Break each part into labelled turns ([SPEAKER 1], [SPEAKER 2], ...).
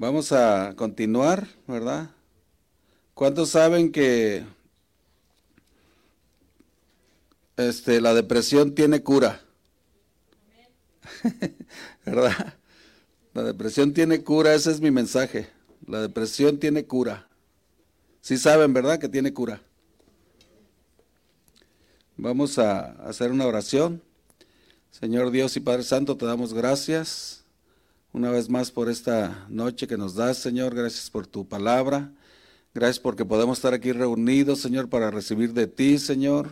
[SPEAKER 1] Vamos a continuar, ¿verdad? ¿Cuántos saben que este, la depresión tiene cura? ¿Verdad? La depresión tiene cura, ese es mi mensaje. La depresión tiene cura. Sí saben, ¿verdad? Que tiene cura. Vamos a hacer una oración. Señor Dios y Padre Santo, te damos gracias una vez más por esta noche que nos das, Señor. Gracias por tu palabra. Gracias porque podemos estar aquí reunidos, Señor, para recibir de ti, Señor.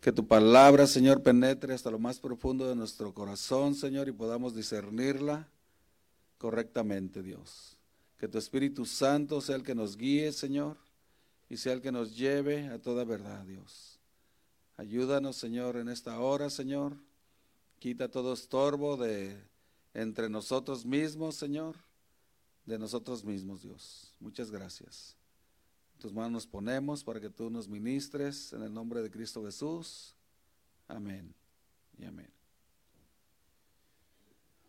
[SPEAKER 1] Que tu palabra, Señor, penetre hasta lo más profundo de nuestro corazón, Señor, y podamos discernirla correctamente, Dios. Que tu Espíritu Santo sea el que nos guíe, Señor, y sea el que nos lleve a toda verdad, Dios. Ayúdanos, Señor, en esta hora, Señor. Quita todo estorbo de entre nosotros mismos, Señor, de nosotros mismos, Dios. Muchas gracias. Tus manos nos ponemos para que tú nos ministres en el nombre de Cristo Jesús. Amén y amén.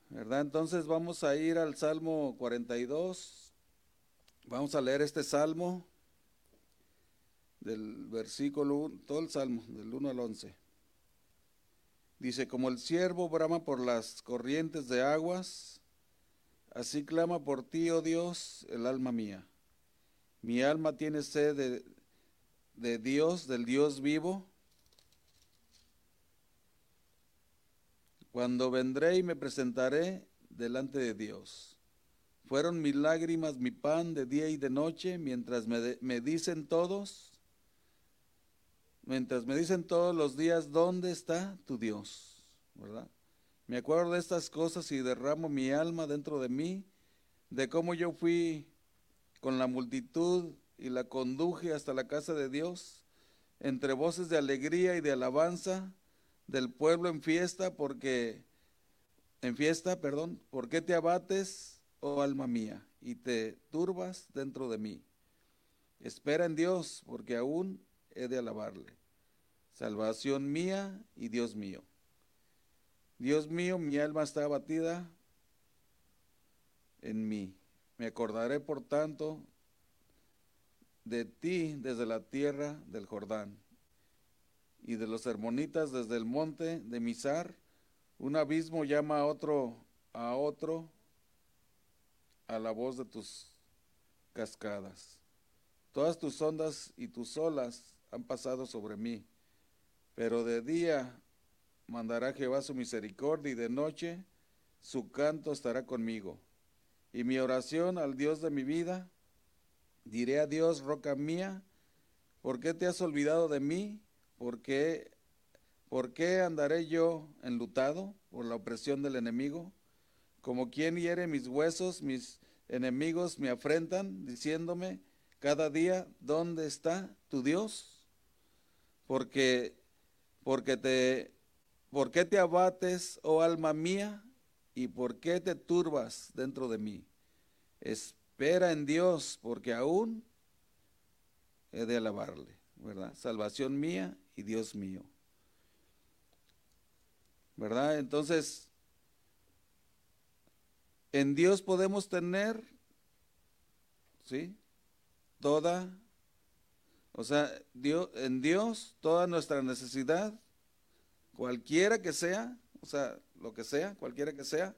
[SPEAKER 1] ¿Verdad? Entonces vamos a ir al Salmo 42. Vamos a leer este salmo del versículo, todo el salmo, del 1 al 11. Dice, como el siervo brama por las corrientes de aguas, así clama por ti, oh Dios, el alma mía. Mi alma tiene sed de, Dios, del Dios vivo. Cuando vendré y me presentaré delante de Dios. Fueron mis lágrimas mi pan de día y de noche, mientras me, me, dicen todos, mientras me dicen todos los días, ¿dónde está tu Dios? ¿Verdad? Me acuerdo de estas cosas y derramo mi alma dentro de mí, de cómo yo fui con la multitud y la conduje hasta la casa de Dios, entre voces de alegría y de alabanza del pueblo en fiesta, porque en fiesta, perdón, ¿por qué te abates, oh alma mía, y te turbas dentro de mí? Espera en Dios, porque aún he de alabarle. Salvación mía y Dios mío. Dios mío, mi alma está abatida en mí. Me acordaré, por tanto, de ti desde la tierra del Jordán y de los hermonitas desde el monte de Misar. Un abismo llama a otro, a otro, a la voz de tus cascadas. Todas tus ondas y tus olas han pasado sobre mí, pero de día mandará Jehová su misericordia y de noche su canto estará conmigo. Y mi oración al Dios de mi vida, diré a Dios, roca mía, ¿por qué te has olvidado de mí? ¿Por qué, ¿Por qué andaré yo enlutado por la opresión del enemigo? Como quien hiere mis huesos, mis enemigos me afrentan, diciéndome cada día, ¿dónde está tu Dios? Porque, porque te ¿Por qué te abates, oh alma mía? ¿Y por qué te turbas dentro de mí? Espera en Dios, porque aún he de alabarle, ¿verdad? Salvación mía y Dios mío. ¿Verdad? Entonces, en Dios podemos tener, ¿sí? Toda, o sea, Dios, en Dios toda nuestra necesidad cualquiera que sea, o sea, lo que sea, cualquiera que sea,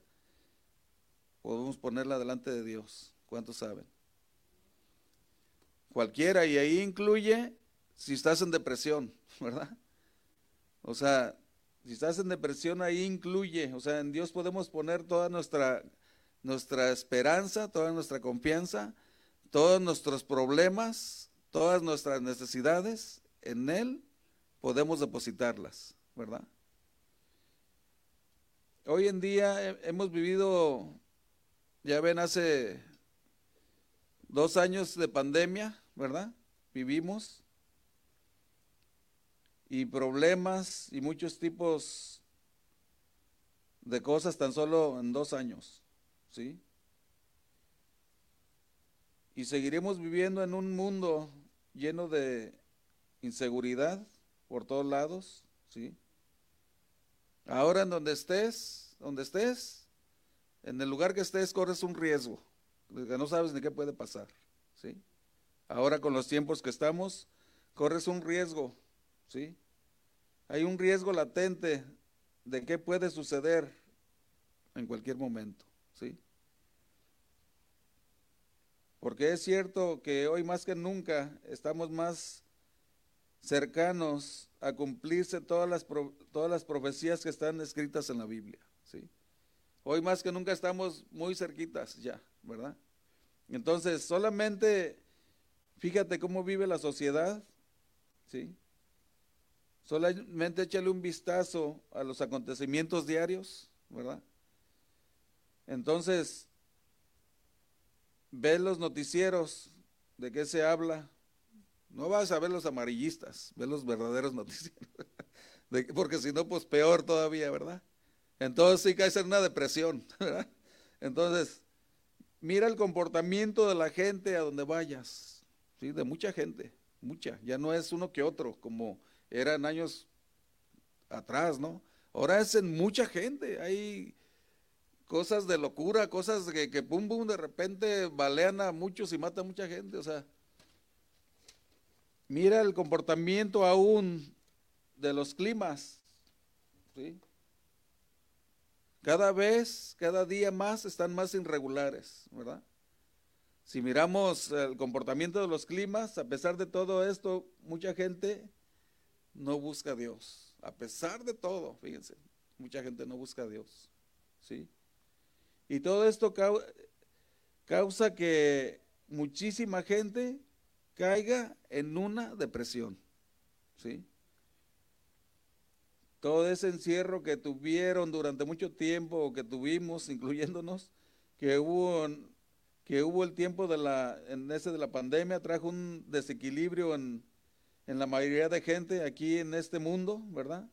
[SPEAKER 1] podemos ponerla delante de Dios. ¿Cuántos saben? Cualquiera, y ahí incluye si estás en depresión, ¿verdad? O sea, si estás en depresión, ahí incluye, o sea, en Dios podemos poner toda nuestra, nuestra esperanza, toda nuestra confianza, todos nuestros problemas, todas nuestras necesidades, en Él podemos depositarlas. ¿verdad? Hoy en día hemos vivido, ya ven, hace dos años de pandemia, ¿verdad? Vivimos. Y problemas y muchos tipos de cosas tan solo en dos años, ¿sí? Y seguiremos viviendo en un mundo lleno de inseguridad por todos lados, ¿sí? Ahora en donde estés, donde estés, en el lugar que estés, corres un riesgo, que no sabes ni qué puede pasar, ¿sí? Ahora con los tiempos que estamos, corres un riesgo, ¿sí? Hay un riesgo latente de qué puede suceder en cualquier momento, ¿sí? Porque es cierto que hoy más que nunca estamos más cercanos a cumplirse todas las, todas las profecías que están escritas en la Biblia, ¿sí? Hoy más que nunca estamos muy cerquitas ya, ¿verdad? Entonces, solamente fíjate cómo vive la sociedad, ¿sí? Solamente échale un vistazo a los acontecimientos diarios, ¿verdad? Entonces, ve los noticieros, ¿de qué se habla? No vas a ver los amarillistas, ve los verdaderos noticieros, porque si no, pues peor todavía, ¿verdad? Entonces sí caes en una depresión, ¿verdad? Entonces, mira el comportamiento de la gente a donde vayas, ¿sí? De mucha gente, mucha, ya no es uno que otro, como eran años atrás, ¿no? Ahora es en mucha gente, hay cosas de locura, cosas que, que pum, pum, de repente balean a muchos y matan a mucha gente, o sea, mira el comportamiento aún de los climas, ¿sí? Cada vez, cada día más están más irregulares, ¿verdad? Si miramos el comportamiento de los climas, a pesar de todo esto, mucha gente no busca a Dios. A pesar de todo, fíjense, mucha gente no busca a Dios. ¿Sí? Y todo esto causa que muchísima gente caiga en una depresión. ¿Sí? Todo ese encierro que tuvieron durante mucho tiempo, que tuvimos, incluyéndonos, que hubo, que hubo el tiempo de la, en ese de la pandemia, trajo un desequilibrio en, en la mayoría de gente aquí en este mundo, ¿verdad?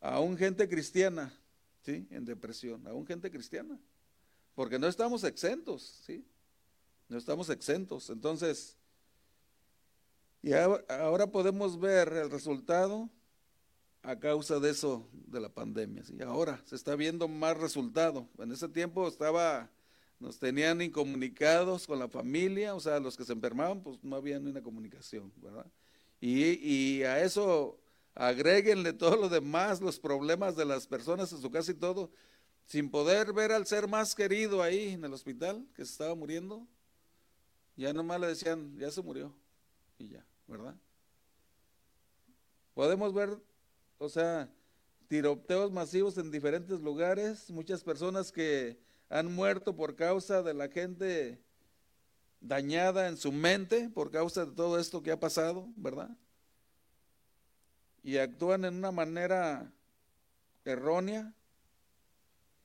[SPEAKER 1] Aún gente cristiana, ¿sí? En depresión, aún gente cristiana. Porque no estamos exentos, ¿sí? No estamos exentos. Entonces, y ahora podemos ver el resultado a causa de eso, de la pandemia. ¿sí? Ahora se está viendo más resultado. En ese tiempo estaba, nos tenían incomunicados con la familia, o sea, los que se enfermaban, pues no había ni una comunicación, ¿verdad? Y, a eso agréguenle todo lo demás, los problemas de las personas en su casa y todo, sin poder ver al ser más querido ahí en el hospital que se estaba muriendo. Ya nomás le decían, ya se murió. Y ya, ¿verdad? Podemos ver, o sea, tiroteos masivos en diferentes lugares, muchas personas que han muerto por causa de la gente dañada en su mente por causa de todo esto que ha pasado, ¿verdad? Y actúan en una manera errónea.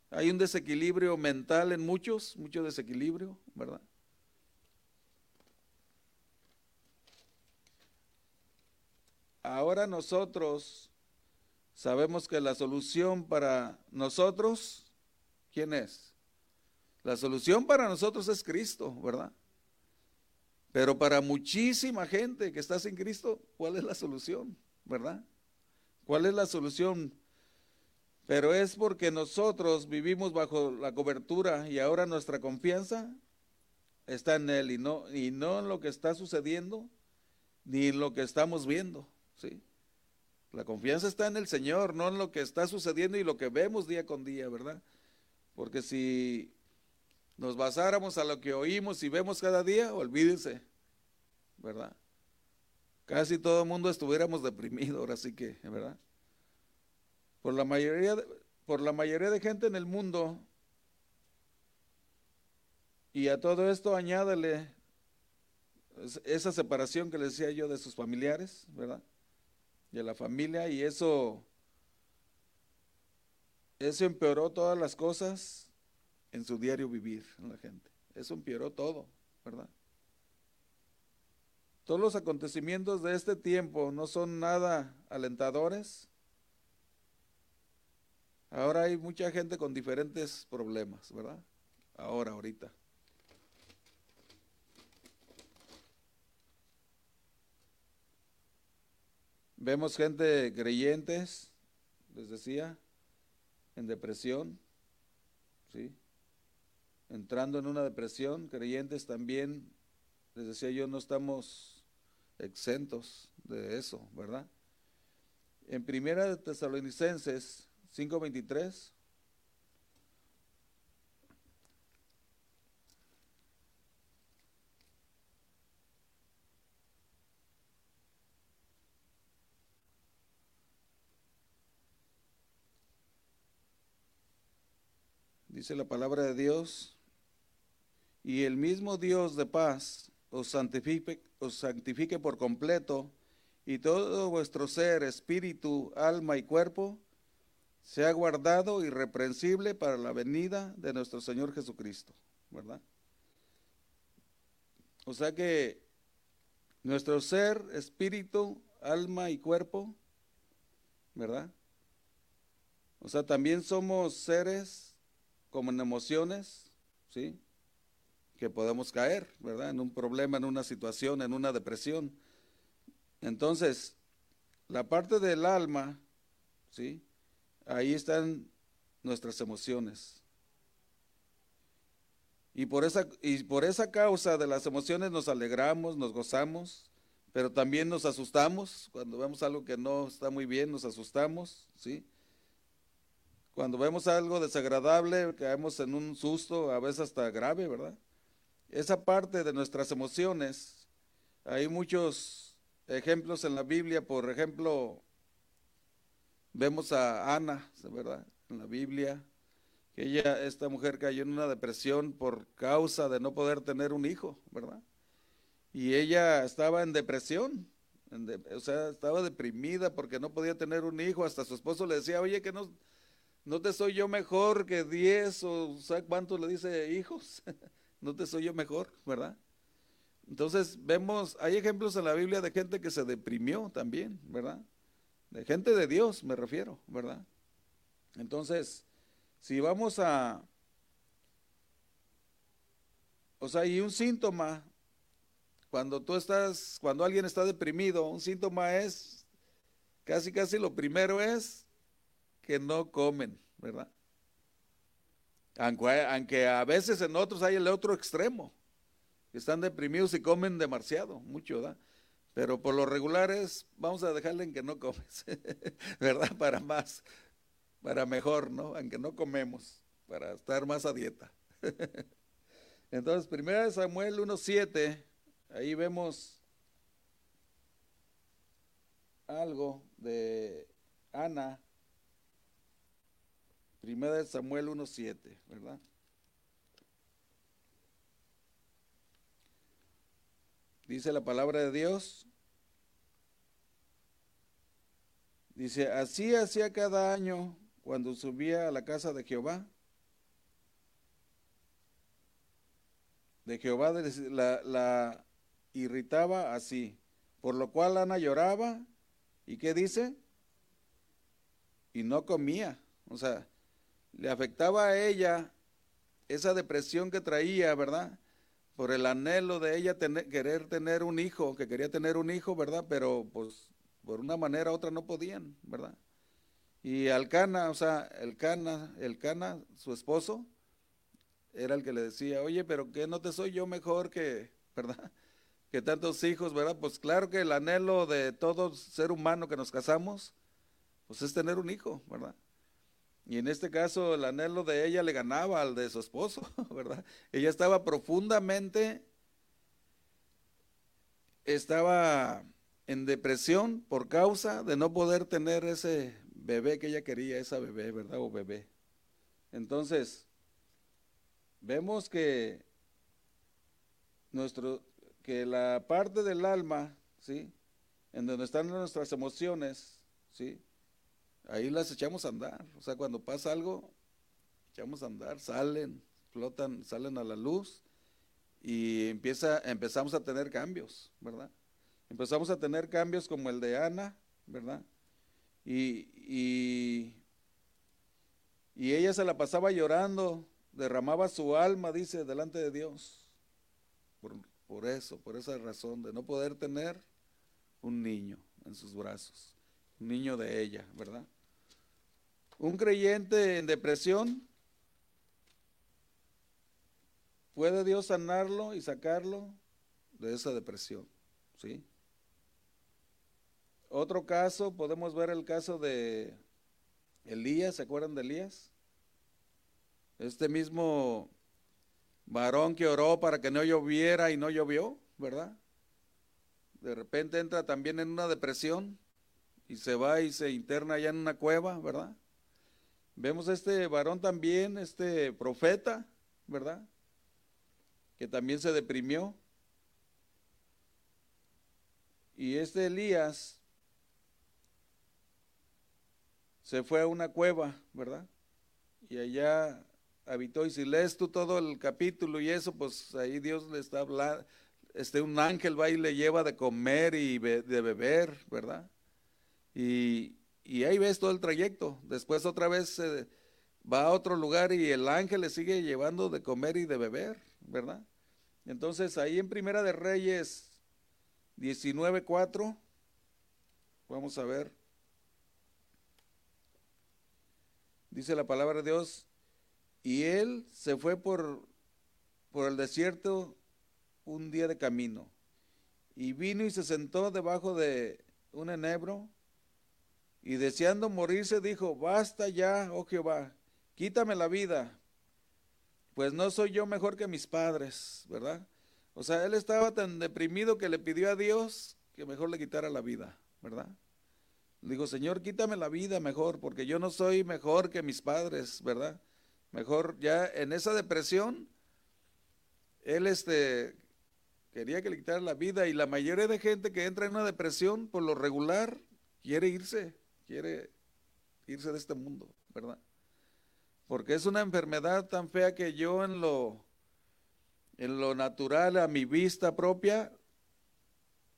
[SPEAKER 1] Hay un desequilibrio mental en muchos, mucho desequilibrio, ¿verdad? Ahora nosotros sabemos que la solución para nosotros, ¿quién es? La solución para nosotros es Cristo, ¿verdad? Pero para muchísima gente que está sin Cristo, ¿cuál es la solución? ¿Verdad? ¿Cuál es la solución? Pero es porque nosotros vivimos bajo la cobertura y ahora nuestra confianza está en Él y no, y no en lo que está sucediendo ni en lo que estamos viendo. ¿sí? La confianza está en el Señor, no en lo que está sucediendo y lo que vemos día con día, ¿verdad? Porque si nos basáramos a lo que oímos y vemos cada día, olvídense, ¿verdad? Casi todo el mundo estuviéramos deprimidos, ahora sí que, ¿verdad? Por la mayoría de, por la mayoría de gente en el mundo, y a todo esto añádale esa separación que le decía yo de sus familiares, ¿verdad? De la familia, y eso, eso empeoró todas las cosas en su diario vivir en la gente. Eso empeoró todo, ¿verdad? Todos los acontecimientos de este tiempo no son nada alentadores. Ahora hay mucha gente con diferentes problemas, ¿verdad? Ahora, ahorita. Vemos gente creyentes, les decía, en depresión, ¿sí? entrando en una depresión, creyentes también, les decía yo, no estamos exentos de eso, ¿verdad? En Primera de Tesalonicenses 5:23 dice la palabra de Dios, y el mismo Dios de paz os santifique, os santifique por completo, y todo vuestro ser, espíritu, alma y cuerpo, sea guardado irreprensible para la venida de nuestro Señor Jesucristo, ¿verdad? O sea que nuestro ser, espíritu, alma y cuerpo, ¿verdad? O sea, también somos seres como en emociones, ¿sí? Que podemos caer, ¿verdad? En un problema, en una situación, en una depresión. Entonces, la parte del alma, ¿sí? Ahí están nuestras emociones. Y por, esa, y por esa causa de las emociones nos alegramos, nos gozamos, pero también nos asustamos. Cuando vemos algo que no está muy bien, nos asustamos, ¿sí? Cuando vemos algo desagradable, caemos en un susto, a veces hasta grave, ¿verdad? Esa parte de nuestras emociones, hay muchos ejemplos en la Biblia, por ejemplo, vemos a Ana, ¿verdad? En la Biblia, que ella, esta mujer cayó en una depresión por causa de no poder tener un hijo, ¿verdad? Y ella estaba en depresión, o sea, estaba deprimida porque no podía tener un hijo, hasta su esposo le decía, oye, que no ¿No te soy yo mejor que diez o ¿sabes cuántos le dice hijos? ¿No te soy yo mejor, verdad? Entonces vemos, hay ejemplos en la Biblia de gente que se deprimió también, ¿verdad? De gente de Dios me refiero, ¿verdad? Entonces, si vamos a, o sea, y un síntoma, cuando tú estás, cuando alguien está deprimido, un síntoma es, casi casi lo primero es que no comen, ¿verdad? Aunque, a veces en otros hay el otro extremo, están deprimidos y comen demasiado, mucho, ¿verdad? Pero por lo regular es, vamos a dejarle en que no comes, ¿verdad? Para más, para mejor, ¿no? Aunque no comemos, para estar más a dieta. Entonces, primera Samuel 1.7, ahí vemos algo de Ana, Primera de Samuel 1.7, ¿verdad? Dice la palabra de Dios. Dice, así hacía cada año cuando subía a la casa de Jehová. De Jehová la, irritaba así, por lo cual Ana lloraba. ¿Y qué dice? Y no comía. O sea, le afectaba a ella esa depresión que traía, ¿verdad? Por el anhelo de ella tener, querer tener un hijo, que quería tener un hijo, ¿verdad? Pero pues por una manera u otra no podían, ¿verdad? Y Alcana, o sea, el Cana, el Cana, su esposo, era el que le decía, oye, pero ¿qué no te soy yo mejor que, ¿verdad? Que tantos hijos, ¿verdad? Pues claro que el anhelo de todo ser humano que nos casamos, pues es tener un hijo, ¿verdad? Y en este caso el anhelo de ella le ganaba al de su esposo, ¿verdad? Ella estaba profundamente, estaba en depresión por causa de no poder tener ese bebé que ella quería, esa bebé, ¿verdad? O bebé. Entonces, vemos que nuestro, que la parte del alma, ¿sí? En donde están nuestras emociones, ¿sí? Ahí las echamos a andar. O sea, cuando pasa algo, echamos a andar, salen, flotan, salen a la luz y empieza, empezamos a tener cambios, ¿verdad? Empezamos a tener cambios como el de Ana, ¿verdad? Y, y, y ella se la pasaba llorando, derramaba su alma, dice, delante de Dios. Por, por eso, por esa razón de no poder tener un niño en sus brazos, un niño de ella, ¿verdad? Un creyente en depresión puede Dios sanarlo y sacarlo de esa depresión, ¿sí? Otro caso, podemos ver el caso de Elías, ¿se acuerdan de Elías? Este mismo varón que oró para que no lloviera y no llovió, ¿verdad? De repente entra también en una depresión y se va y se interna allá en una cueva, ¿verdad? Vemos a este varón también, este profeta, ¿verdad? Que también se deprimió. Y este Elías se fue a una cueva, ¿verdad? Y allá habitó. Y si lees tú todo el capítulo y eso, pues ahí Dios le está hablando. Este, un ángel va y le lleva de comer y de beber, ¿verdad? Y, y ahí ves todo el trayecto. Después otra vez va a otro lugar y el ángel le sigue llevando de comer y de beber, ¿verdad? Entonces ahí en Primera de Reyes 19.4, vamos a ver. Dice la palabra de Dios, y él se fue por, por el desierto un día de camino. Y vino y se sentó debajo de un enebro. Y deseando morirse dijo, basta ya, oh Jehová, quítame la vida, pues no soy yo mejor que mis padres, ¿verdad? O sea, él estaba tan deprimido que le pidió a Dios que mejor le quitara la vida, ¿verdad? Digo, Señor, quítame la vida mejor, porque yo no soy mejor que mis padres, ¿verdad? Mejor ya en esa depresión, él este, quería que le quitara la vida y la mayoría de gente que entra en una depresión, por lo regular, quiere irse, quiere irse de este mundo, ¿verdad? Porque es una enfermedad tan fea que yo en lo, en lo natural, a mi vista propia,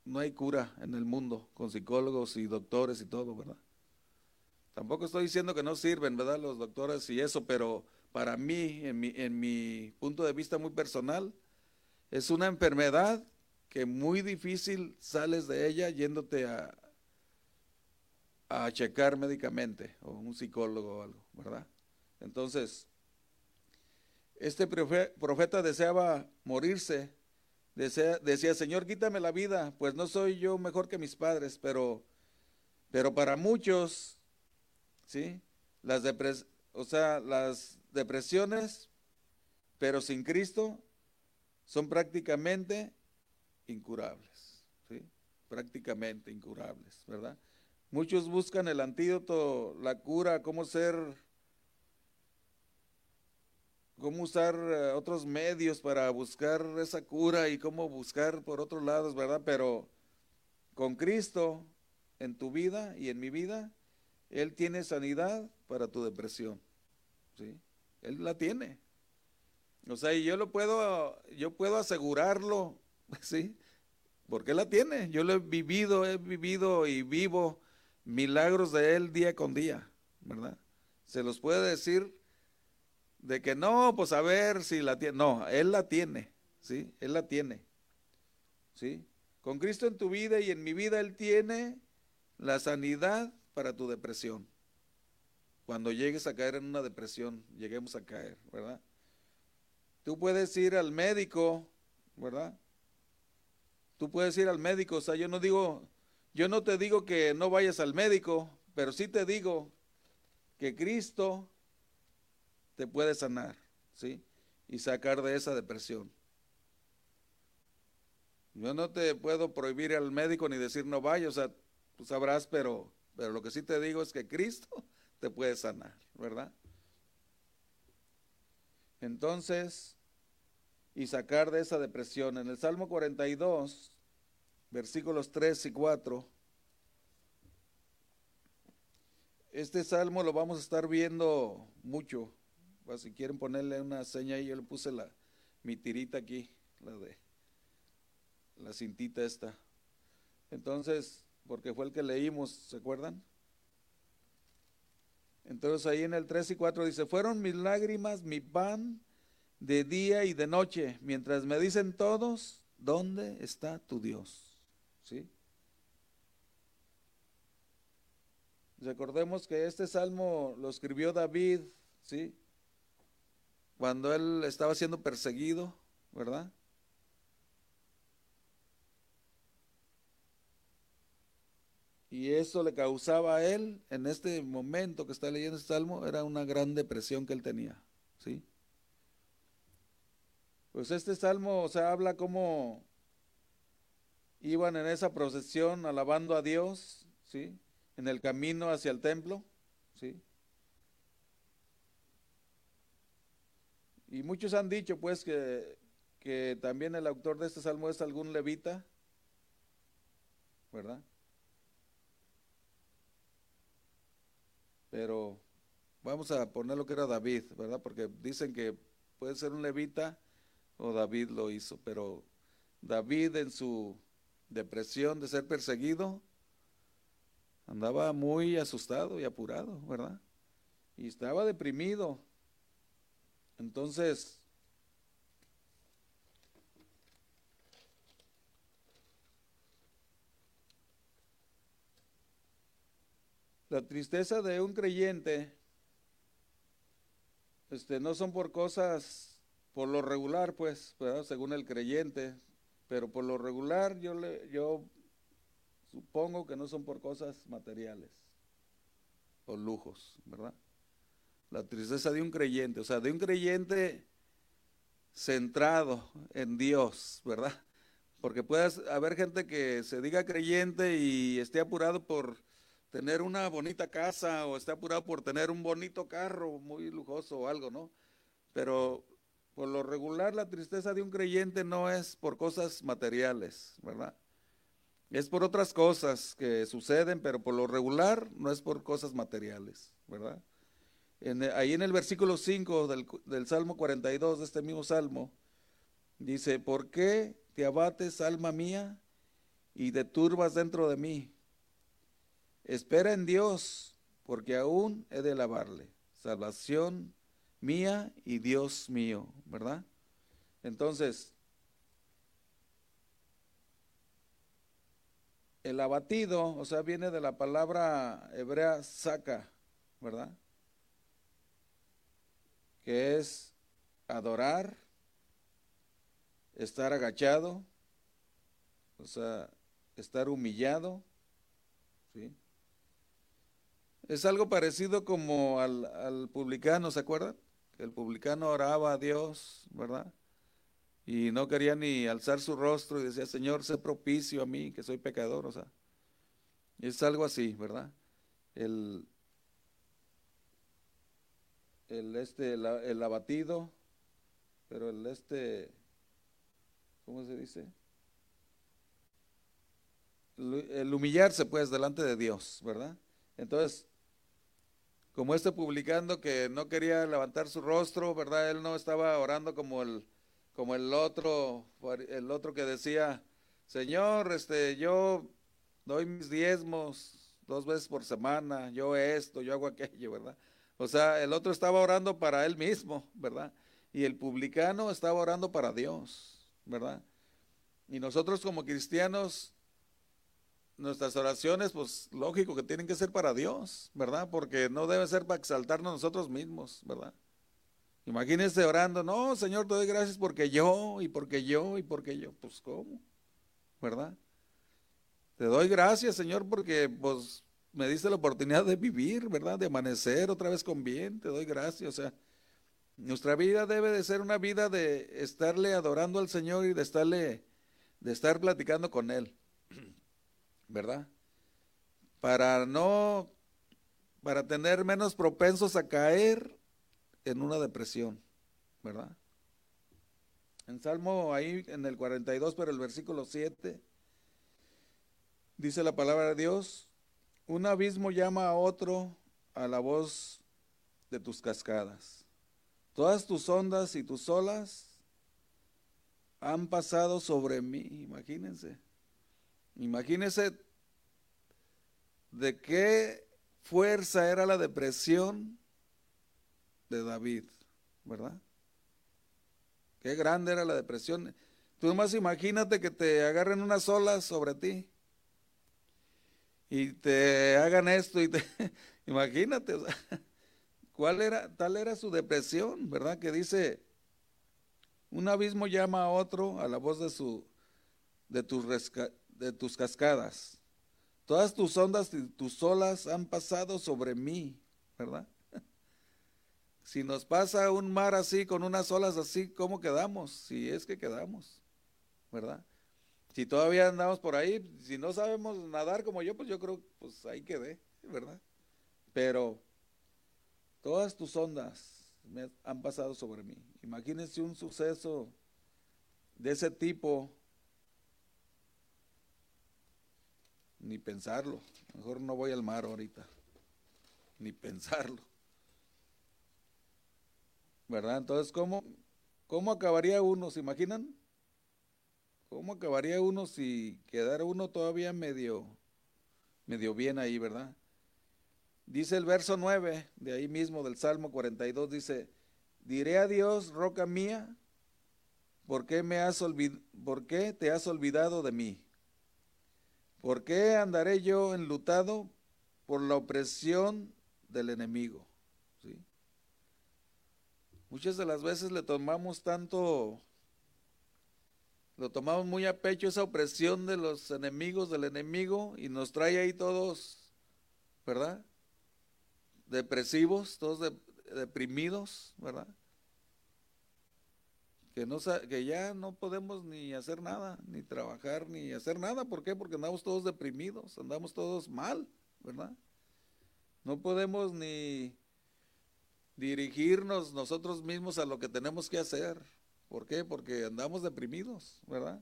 [SPEAKER 1] no hay cura en el mundo con psicólogos y doctores y todo, ¿verdad? Tampoco estoy diciendo que no sirven, ¿verdad? Los doctores y eso, pero para mí, en mi, en mi punto de vista muy personal, es una enfermedad que muy difícil sales de ella yéndote a, a checar médicamente o un psicólogo o algo, ¿verdad? Entonces, este profeta deseaba morirse, decía, Señor, quítame la vida, pues no soy yo mejor que mis padres, pero, pero para muchos, ¿sí? Las depres o sea, las depresiones, pero sin Cristo, son prácticamente incurables, ¿sí? prácticamente incurables, ¿verdad? Muchos buscan el antídoto, la cura, cómo ser, cómo usar eh, otros medios para buscar esa cura y cómo buscar por otros lados, ¿verdad? Pero con Cristo en tu vida y en mi vida, Él tiene sanidad para tu depresión. ¿sí? Él la tiene. O sea, yo lo puedo, yo puedo asegurarlo, ¿sí? Porque la tiene. Yo lo he vivido, he vivido y vivo milagros de Él día con día, ¿verdad? Se los puede decir de que no, pues a ver si la tiene. No, Él la tiene, ¿sí? Él la tiene, ¿sí? Con Cristo en tu vida y en mi vida, Él tiene la sanidad para tu depresión cuando llegues a caer en una depresión, lleguemos a caer, ¿verdad? Tú puedes ir al médico, ¿verdad? Tú puedes ir al médico, o sea, yo no digo, yo no te digo que no vayas al médico, pero sí te digo que Cristo te puede sanar, ¿sí? Y sacar de esa depresión. Yo no te puedo prohibir al médico ni decir no vayas, o sea, tú sabrás, pero, pero lo que sí te digo es que Cristo te puede sanar, ¿verdad? Entonces, y sacar de esa depresión. En el Salmo 42, versículos 3 y 4, este salmo lo vamos a estar viendo mucho. Si quieren ponerle una seña ahí, yo le puse la, mi tirita aquí, la de la cintita esta. Entonces, porque fue el que leímos, ¿se acuerdan? Entonces ahí en el 3 y 4 dice, fueron mis lágrimas mi pan de día y de noche, mientras me dicen todos, ¿dónde está tu Dios? ¿Sí? Recordemos que este salmo lo escribió David, ¿sí? Cuando él estaba siendo perseguido, ¿verdad? Y eso le causaba a él, en este momento que está leyendo este salmo, era una gran depresión que él tenía, ¿sí? Pues este salmo, o sea, habla cómo iban en esa procesión alabando a Dios, ¿sí? En el camino hacia el templo, ¿sí? Y muchos han dicho, pues, que, que también el autor de este salmo es algún levita, ¿verdad? Pero vamos a poner lo que era David, ¿verdad? Porque dicen que puede ser un levita o David lo hizo, pero David en su depresión de ser perseguido andaba muy asustado y apurado, ¿verdad? Y estaba deprimido. Entonces, La tristeza de un creyente este, no son por cosas, por lo regular, pues, según el creyente, pero por lo regular yo, le, yo supongo que no son por cosas materiales o lujos, ¿verdad? La tristeza de un creyente, o sea, de un creyente centrado en Dios, ¿verdad? Porque puede haber gente que se diga creyente y esté apurado por tener una bonita casa o está apurado por tener un bonito carro muy lujoso o algo, ¿no? Pero por lo regular la tristeza de un creyente no es por cosas materiales, ¿verdad? Es por otras cosas que suceden, pero por lo regular no es por cosas materiales, ¿verdad? ahí en el versículo 5 del, del Salmo 42, de este mismo Salmo, dice, ¿por qué te abates, alma mía, y te turbas dentro de mí? Espera en Dios, porque aún he de alabarle. Salvación mía y Dios mío, ¿verdad? Entonces, el abatido, o sea, viene de la palabra hebrea saca, ¿verdad? Que es adorar, estar agachado, o sea, estar humillado, ¿sí? Es algo parecido como al, publicano, ¿se acuerdan? El publicano oraba a Dios, ¿verdad? Y no quería ni alzar su rostro y decía, Señor, sé propicio a mí, que soy pecador, o sea. Es algo así, ¿verdad? El, el este, el, abatido, pero el este, ¿cómo se dice? el humillarse pues delante de Dios, ¿verdad? Entonces, como este publicando que no quería levantar su rostro, ¿verdad? Él no estaba orando como el, como el otro, el otro que decía, Señor, este, yo doy mis diezmos dos veces por semana, yo esto, yo hago aquello, ¿verdad? O sea, el otro estaba orando para él mismo, ¿verdad? Y el publicano estaba orando para Dios, ¿verdad? Y nosotros como cristianos nuestras oraciones, pues lógico que tienen que ser para Dios, ¿verdad? Porque no debe ser para exaltarnos nosotros mismos, ¿verdad? Imagínense orando, no, Señor, te doy gracias porque yo, y porque yo, y porque yo, pues ¿cómo? ¿Verdad? Te doy gracias, Señor, porque pues me diste la oportunidad de vivir, ¿verdad? De amanecer otra vez con bien, te doy gracias, o sea, nuestra vida debe de ser una vida de estarle adorando al Señor y de estarle, de estar platicando con Él. ¿Verdad? Para no, para tener menos propensos a caer en una depresión, ¿verdad? En Salmo ahí en el 42, pero el versículo 7, dice la palabra de Dios, un abismo llama a otro a la voz de tus cascadas. Todas tus ondas y tus olas han pasado sobre mí, imagínense. Imagínese de qué fuerza era la depresión de David, ¿verdad? Qué grande era la depresión. Tú nomás imagínate que te agarren unas olas sobre ti y te hagan esto imagínate, cuál era tal era su depresión, ¿verdad? Que dice Un abismo llama a otro a la voz de, su, de, tus, de tus cascadas. Todas tus ondas y tus olas han pasado sobre mí, ¿verdad? Si nos pasa un mar así, con unas olas así, ¿cómo quedamos? Si es que quedamos, ¿verdad? Si todavía andamos por ahí, si no sabemos nadar como yo, pues yo creo, pues ahí quedé, ¿verdad? Pero todas tus ondas me han pasado sobre mí. Imagínense un suceso de ese tipo, ni pensarlo. Mejor no voy al mar ahorita, ni pensarlo. ¿verdad? Entonces, ¿cómo, cómo acabaría uno? ¿Se imaginan? ¿Cómo acabaría uno si quedara uno todavía medio, medio bien ahí, verdad? Dice el verso 9 de ahí mismo del Salmo 42, dice, diré a Dios, roca mía, ¿por qué, me has ¿por qué te has olvidado de mí? ¿Por qué andaré yo enlutado por la opresión del enemigo? Muchas de las veces le tomamos tanto, lo tomamos muy a pecho esa opresión de los enemigos del enemigo y nos trae ahí todos, ¿verdad? Depresivos, todos deprimidos, ¿verdad? Que, ya no podemos ni hacer nada, ni trabajar, ni hacer nada. ¿Por qué? Porque andamos todos deprimidos, andamos todos mal, ¿verdad? No podemos ni dirigirnos nosotros mismos a lo que tenemos que hacer. ¿Por qué? Porque andamos deprimidos, ¿verdad?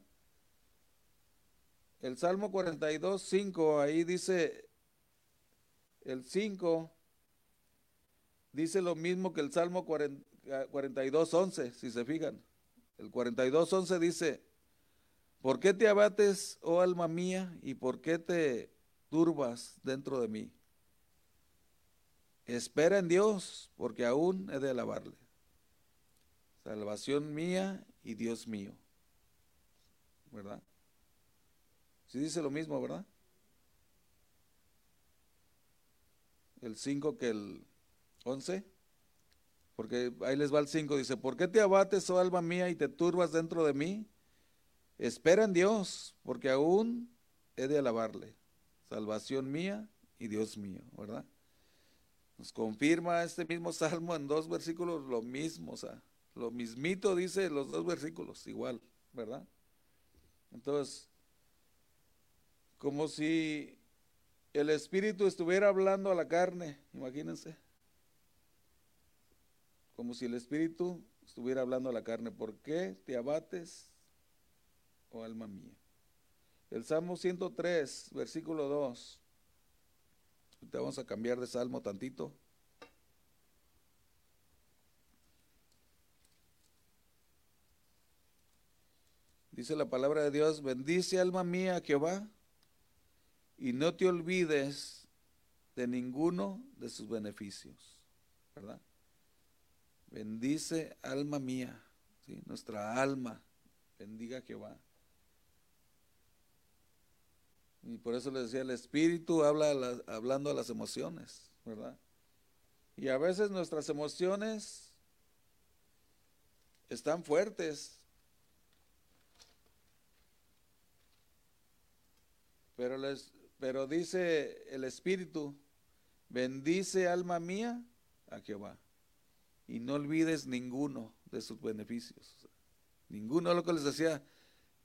[SPEAKER 1] El Salmo 42, 5, ahí dice, el 5 dice lo mismo que el Salmo 42, 11, si se fijan. El 42, 11 dice, ¿por qué te abates, oh alma mía, y por qué te turbas dentro de mí? Espera en Dios, porque aún he de alabarle. Salvación mía y Dios mío. ¿Verdad? Sí dice lo mismo, ¿verdad? El 5 que el 11. Porque ahí les va el 5. Dice, ¿por qué te abates, oh alma mía, y te turbas dentro de mí? Espera en Dios, porque aún he de alabarle. Salvación mía y Dios mío, ¿verdad? Nos confirma este mismo salmo en dos versículos lo mismo, o sea, lo mismito dice los dos versículos, igual, ¿verdad? Entonces, como si el Espíritu estuviera hablando a la carne, imagínense. Como si el Espíritu estuviera hablando a la carne. ¿Por qué te abates, oh alma mía? El Salmo 103, versículo 2. Te vamos a cambiar de salmo tantito. Dice la palabra de Dios, bendice alma mía Jehová y no te olvides de ninguno de sus beneficios. ¿Verdad? Bendice alma mía, ¿sí? nuestra alma, bendiga Jehová. Y por eso les decía, el espíritu habla hablando a las emociones, ¿verdad? Y a veces nuestras emociones están fuertes, pero, les, pero dice el espíritu, bendice alma mía a Jehová y no olvides ninguno de sus beneficios. Ninguno de lo que les decía,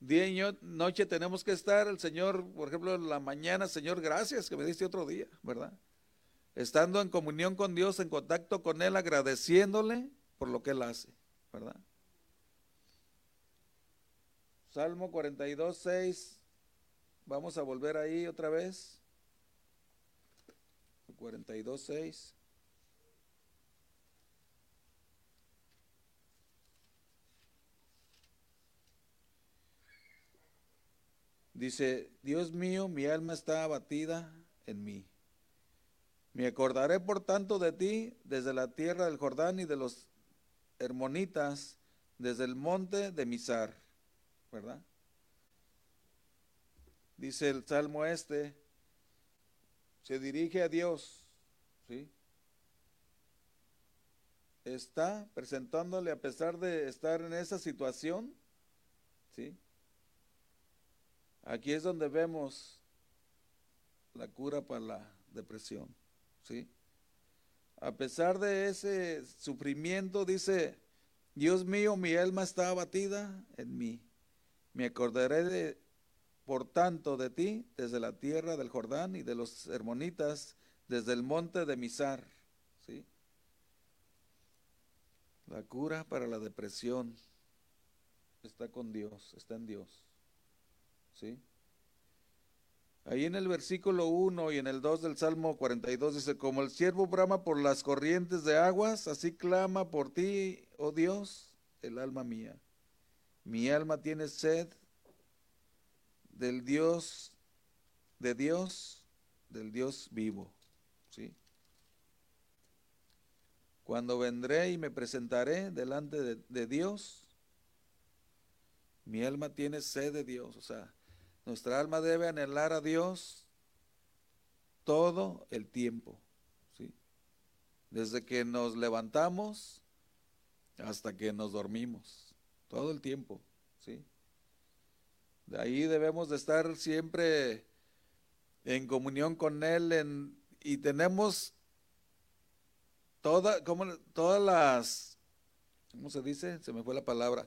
[SPEAKER 1] Día y noche tenemos que estar, el Señor, por ejemplo, en la mañana, Señor, gracias que me diste otro día, ¿verdad? Estando en comunión con Dios, en contacto con Él, agradeciéndole por lo que Él hace, ¿verdad? Salmo 42, 6. Vamos a volver ahí otra vez. 42, 6. Dice, Dios mío, mi alma está abatida en mí. Me acordaré por tanto de ti desde la tierra del Jordán y de los hermonitas, desde el monte de Misar, ¿verdad? Dice el Salmo este, se dirige a Dios, ¿sí? está presentándole a pesar de estar en esa situación, ¿sí? Aquí es donde vemos la cura para la depresión, ¿sí? A pesar de ese sufrimiento, dice, Dios mío, mi alma está abatida en mí. Me acordaré de, por tanto de ti desde la tierra del Jordán y de los hermonitas desde el monte de Misar. ¿sí? La cura para la depresión está con Dios, está en Dios. ¿Sí? Ahí en el versículo 1 y en el 2 del Salmo 42 dice, como el siervo brama por las corrientes de aguas, así clama por ti, oh Dios, el alma mía. Mi alma tiene sed del Dios, de Dios, del Dios vivo. ¿sí? Cuando vendré y me presentaré delante de, de Dios, mi alma tiene sed de Dios, o sea, nuestra alma debe anhelar a Dios todo el tiempo, ¿sí? Desde que nos levantamos hasta que nos dormimos, todo el tiempo, ¿sí? De ahí debemos de estar siempre en comunión con Él y tenemos toda, todas las, ¿cómo se dice? Se me fue la palabra.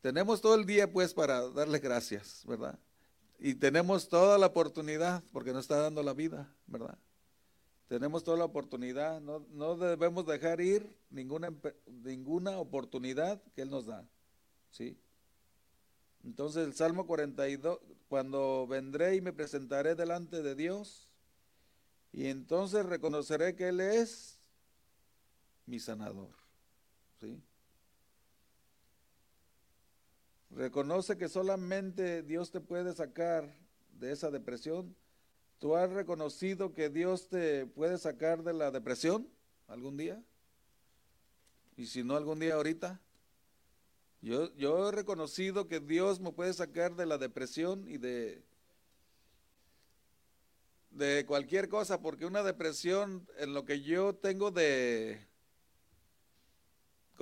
[SPEAKER 1] Tenemos todo el día pues para darle gracias, ¿verdad? Y tenemos toda la oportunidad, porque nos está dando la vida, ¿verdad? Tenemos toda la oportunidad, no, debemos dejar ir ninguna, ninguna oportunidad que Él nos da, ¿sí? Entonces el Salmo 42, cuando vendré y me presentaré delante de Dios, y entonces reconoceré que Él es mi sanador, ¿sí? Reconoce que solamente Dios te puede sacar de esa depresión. ¿Tú has reconocido que Dios te puede sacar de la depresión algún día? Y si no algún día ahorita. Yo, yo he reconocido que Dios me puede sacar de la depresión y de, de cualquier cosa, porque una depresión en lo que yo tengo de,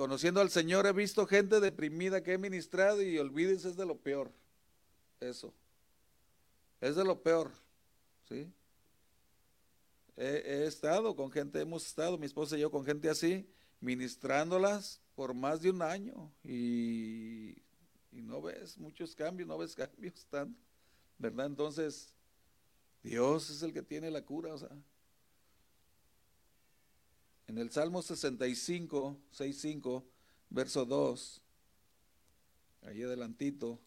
[SPEAKER 1] Conociendo al Señor he visto gente deprimida que he ministrado y olvídense es de lo peor. Eso. Es de lo peor. ¿Sí? He, estado con gente, hemos estado, mi esposa y yo, con gente así, ministrándolas por más de un año y, y no ves muchos cambios, no ves cambios tanto, ¿verdad? Entonces, Dios es el que tiene la cura, o sea, en el Salmo 65, 65, verso 2, ahí adelantito,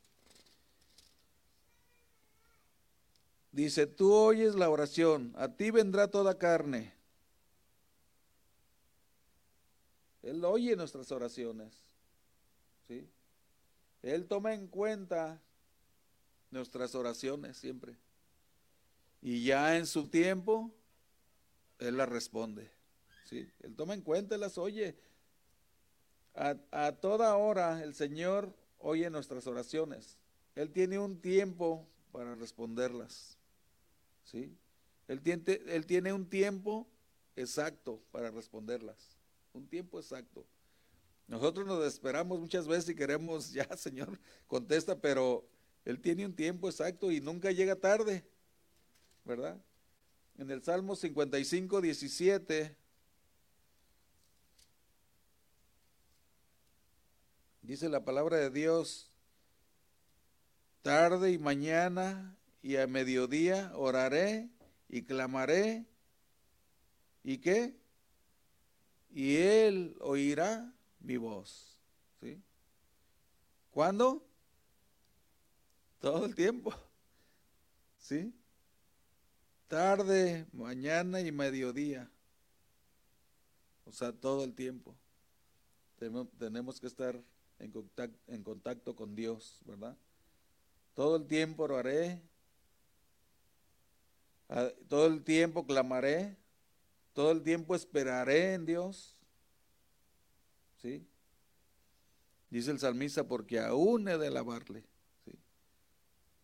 [SPEAKER 1] dice, tú oyes la oración, a ti vendrá toda carne. Él oye nuestras oraciones. ¿sí? Él toma en cuenta nuestras oraciones siempre. Y ya en su tiempo, Él las responde. ¿Sí? Él toma en cuenta, las oye. A, toda hora el Señor oye nuestras oraciones. Él tiene un tiempo para responderlas. ¿sí? Él, tiene, él tiene un tiempo exacto para responderlas. Un tiempo exacto. Nosotros nos esperamos muchas veces y queremos, ya Señor, contesta, pero Él tiene un tiempo exacto y nunca llega tarde, ¿verdad? En el Salmo 55, 17 Dice la palabra de Dios, tarde y mañana y a mediodía oraré y clamaré. ¿Y qué? Y él oirá mi voz. ¿Cuándo? Todo el tiempo. ¿Sí? Tarde, mañana y mediodía. O sea, todo el tiempo. Tenemos que estar en contacto, en contacto con Dios, ¿verdad? Todo el tiempo oraré, todo el tiempo clamaré, todo el tiempo esperaré en Dios. ¿Sí? Dice el salmista, porque aún he de alabarle. ¿sí?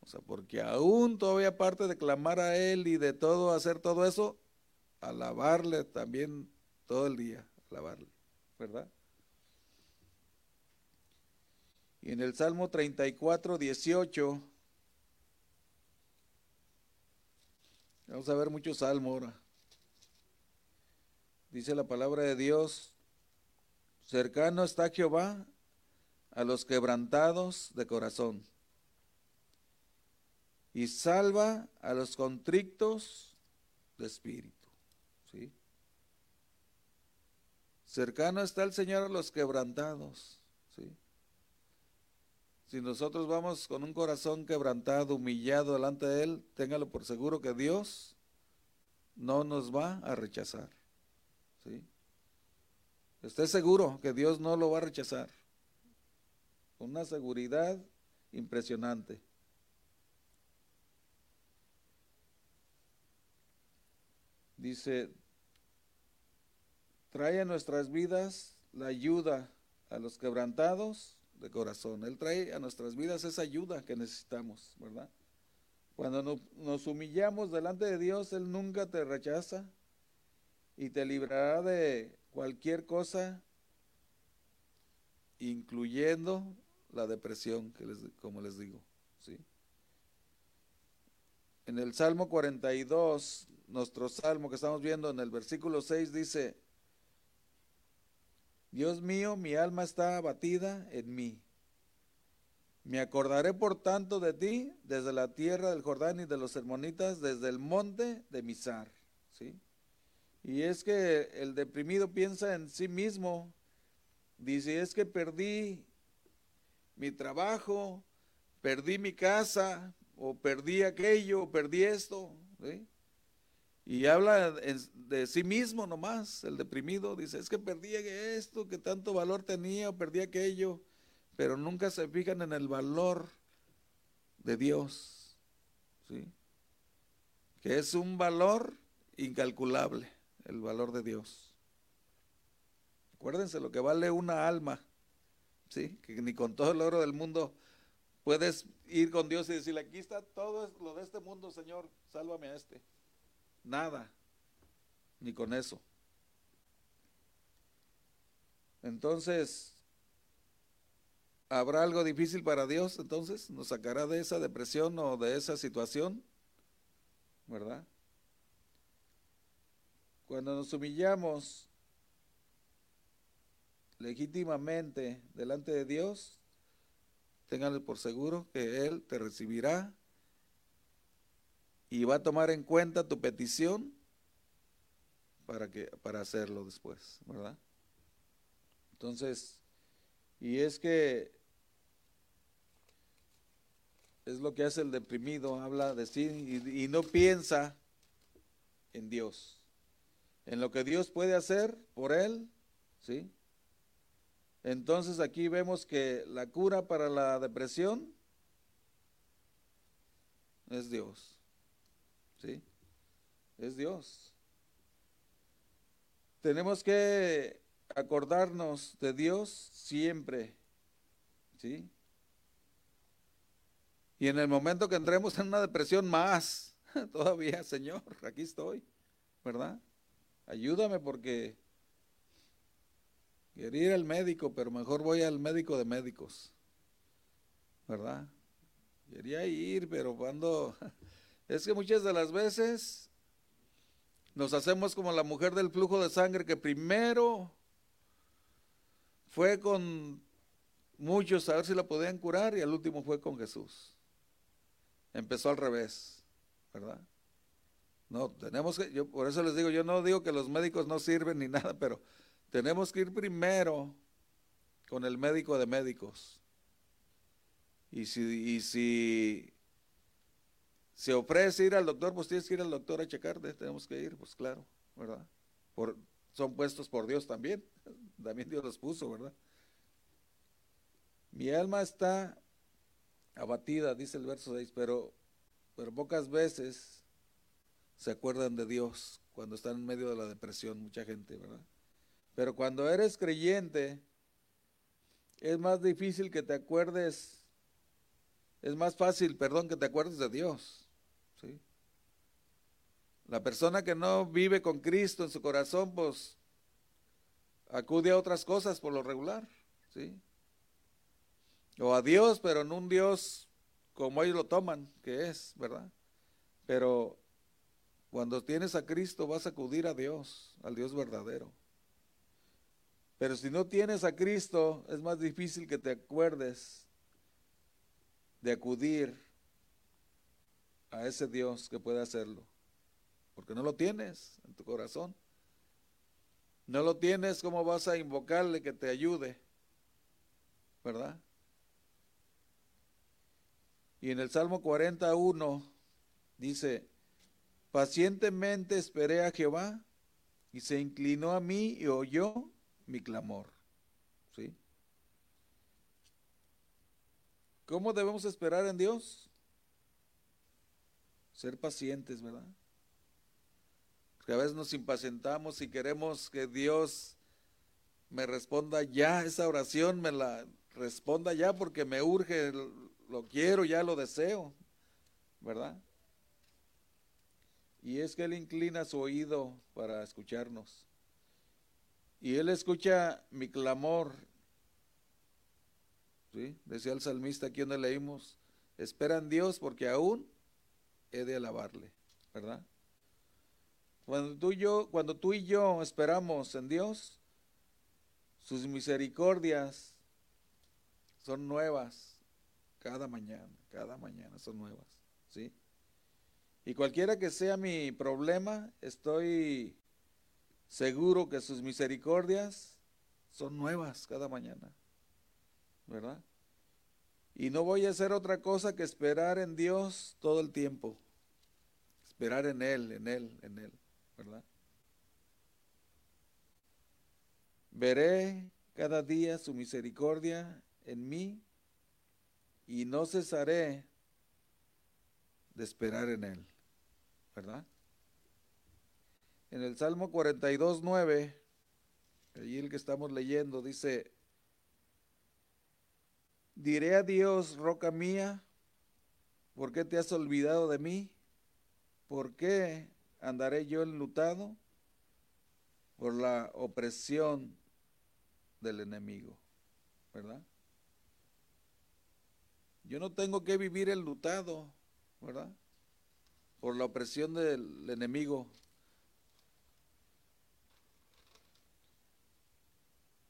[SPEAKER 1] O sea, porque aún todavía aparte de clamar a Él y de todo, hacer todo eso, alabarle también todo el día, alabarle. ¿verdad? Y en el Salmo 34, 18, vamos a ver mucho salmo ahora. Dice la palabra de Dios, cercano está Jehová a los quebrantados de corazón y salva a los contrictos de espíritu. ¿sí? Cercano está el Señor a los quebrantados. ¿sí? Si nosotros vamos con un corazón quebrantado, humillado delante de Él, téngalo por seguro que Dios no nos va a rechazar. ¿sí? Esté seguro que Dios no lo va a rechazar. Una seguridad impresionante. Dice, trae a nuestras vidas la ayuda a los quebrantados de corazón. Él trae a nuestras vidas esa ayuda que necesitamos, ¿verdad? Cuando nos humillamos delante de Dios, Él nunca te rechaza y te librará de cualquier cosa, incluyendo la depresión, que les, como les digo. ¿sí? En el Salmo 42, nuestro salmo que estamos viendo en el versículo 6 dice, Dios mío, mi alma está abatida en mí. Me acordaré por tanto de ti desde la tierra del Jordán y de los hermonitas, desde el monte de Misar. ¿sí? Y es que el deprimido piensa en sí mismo. Dice, es que perdí mi trabajo, perdí mi casa, o perdí aquello, o perdí esto. ¿sí? Y habla de sí mismo nomás, el deprimido. Dice, es que perdí esto que tanto valor tenía, o perdí aquello. Pero nunca se fijan en el valor de Dios. ¿sí? Que es un valor incalculable, el valor de Dios. Acuérdense lo que vale una alma. ¿sí? Que ni con todo el oro del mundo puedes ir con Dios y decirle, aquí está todo lo de este mundo, Señor, sálvame a este. Nada, ni con eso. Entonces, ¿habrá algo difícil para Dios? Entonces, ¿nos sacará de esa depresión o de esa situación? ¿Verdad? Cuando nos humillamos legítimamente delante de Dios, ténganlo por seguro que Él te recibirá y va a tomar en cuenta tu petición para que para hacerlo después, ¿verdad? Entonces, y es que es lo que hace el deprimido, habla de sí y, y no piensa en Dios, en lo que Dios puede hacer por él, ¿sí? Entonces aquí vemos que la cura para la depresión es Dios. ¿Sí? Es Dios. Tenemos que acordarnos de Dios siempre, ¿sí? Y en el momento que entremos en una depresión más, todavía, Señor, aquí estoy, ¿verdad? Ayúdame porque quería ir al médico, pero mejor voy al médico de médicos, ¿verdad? Quería ir, pero cuando es que muchas de las veces nos hacemos como la mujer del flujo de sangre que primero fue con muchos a ver si la podían curar y al último fue con Jesús. Empezó al revés, ¿verdad? No, tenemos que, yo por eso les digo, yo no digo que los médicos no sirven ni nada, pero tenemos que ir primero con el médico de médicos. Y si, y si se ofrece ir al doctor, pues tienes que ir al doctor a checarte, tenemos que ir, pues claro, ¿verdad? Por, son puestos por Dios también, también Dios los puso, ¿verdad? Mi alma está abatida, dice el verso 6, pero, pero pocas veces se acuerdan de Dios cuando están en medio de la depresión, mucha gente, ¿verdad? Pero cuando eres creyente, es más difícil que te acuerdes, es más fácil, perdón, que te acuerdes de Dios. La persona que no vive con Cristo en su corazón, pues acude a otras cosas por lo regular, ¿sí? O a Dios, pero no un Dios como ellos lo toman, que es, ¿verdad? Pero cuando tienes a Cristo vas a acudir a Dios, al Dios verdadero. Pero si no tienes a Cristo, es más difícil que te acuerdes de acudir a ese Dios que puede hacerlo. Porque no lo tienes en tu corazón. No lo tienes, ¿cómo vas a invocarle que te ayude? ¿Verdad? Y en el Salmo 41 dice, pacientemente esperé a Jehová y se inclinó a mí y oyó mi clamor. ¿Sí? ¿Cómo debemos esperar en Dios? Ser pacientes, ¿verdad? A veces nos impacientamos y queremos que Dios me responda ya, esa oración me la responda ya porque me urge, lo quiero, ya lo deseo, ¿verdad? Y es que Él inclina su oído para escucharnos. Y Él escucha mi clamor. ¿Sí? Decía el salmista aquí donde leímos, esperan Dios porque aún he de alabarle, ¿verdad? Cuando tú y yo, cuando tú y yo esperamos en Dios, sus misericordias son nuevas cada mañana, cada mañana son nuevas, ¿sí? Y cualquiera que sea mi problema, estoy seguro que sus misericordias son nuevas cada mañana, ¿verdad? Y no voy a hacer otra cosa que esperar en Dios todo el tiempo, esperar en Él, en Él, en Él, Veré cada día su misericordia en mí y no cesaré de esperar en Él, ¿verdad? En el Salmo 42, 9, allí el que estamos leyendo, dice, diré a Dios, roca mía, ¿por qué te has olvidado de mí? ¿Por qué andaré yo enlutado? Por la opresión del enemigo, ¿verdad? Yo no tengo que vivir enlutado, ¿verdad? Por la opresión del enemigo.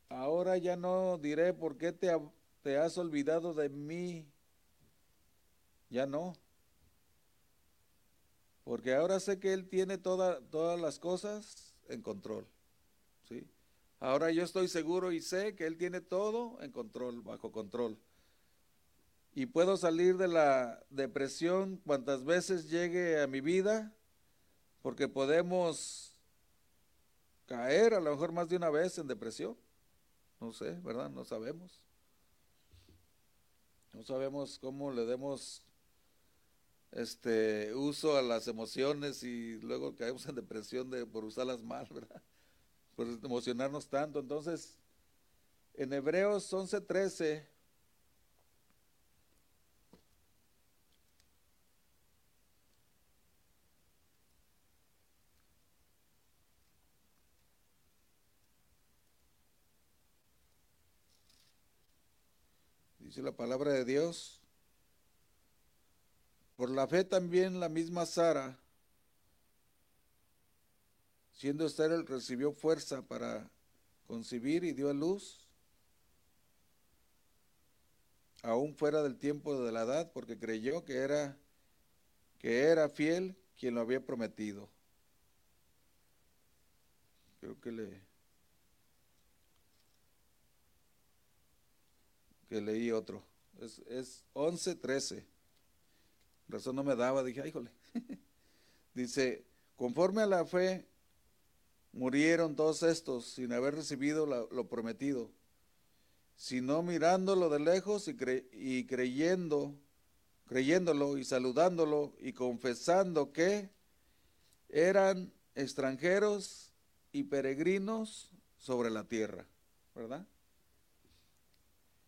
[SPEAKER 1] Ahora ya no diré por qué te, te has olvidado de mí. Ya no. Porque ahora sé que Él tiene todas las cosas en control. ¿sí? Ahora yo estoy seguro y sé que Él tiene todo en control, bajo control y puedo salir de la depresión cuantas veces llegue a mi vida, porque podemos caer a lo mejor más de una vez en depresión. No sé, ¿verdad? No sabemos. No sabemos cómo le demos este uso a las emociones y luego caemos en depresión de, por usarlas mal, ¿verdad? Por emocionarnos tanto. Entonces, en Hebreos 11:13 Dice la palabra de Dios. Por la fe también la misma Sara, siendo estéril, recibió fuerza para concebir y dio a luz, aún fuera del tiempo de la edad, porque creyó que era, que era fiel quien lo había prometido. Creo que le que leí otro. Es, es 11, 13. Razón no me daba, dije, híjole. Dice, conforme a la fe, murieron todos estos sin haber recibido lo prometido, sino mirándolo de lejos y, y creyendo, creyéndolo y saludándolo y confesando que eran extranjeros y peregrinos sobre la tierra, ¿verdad?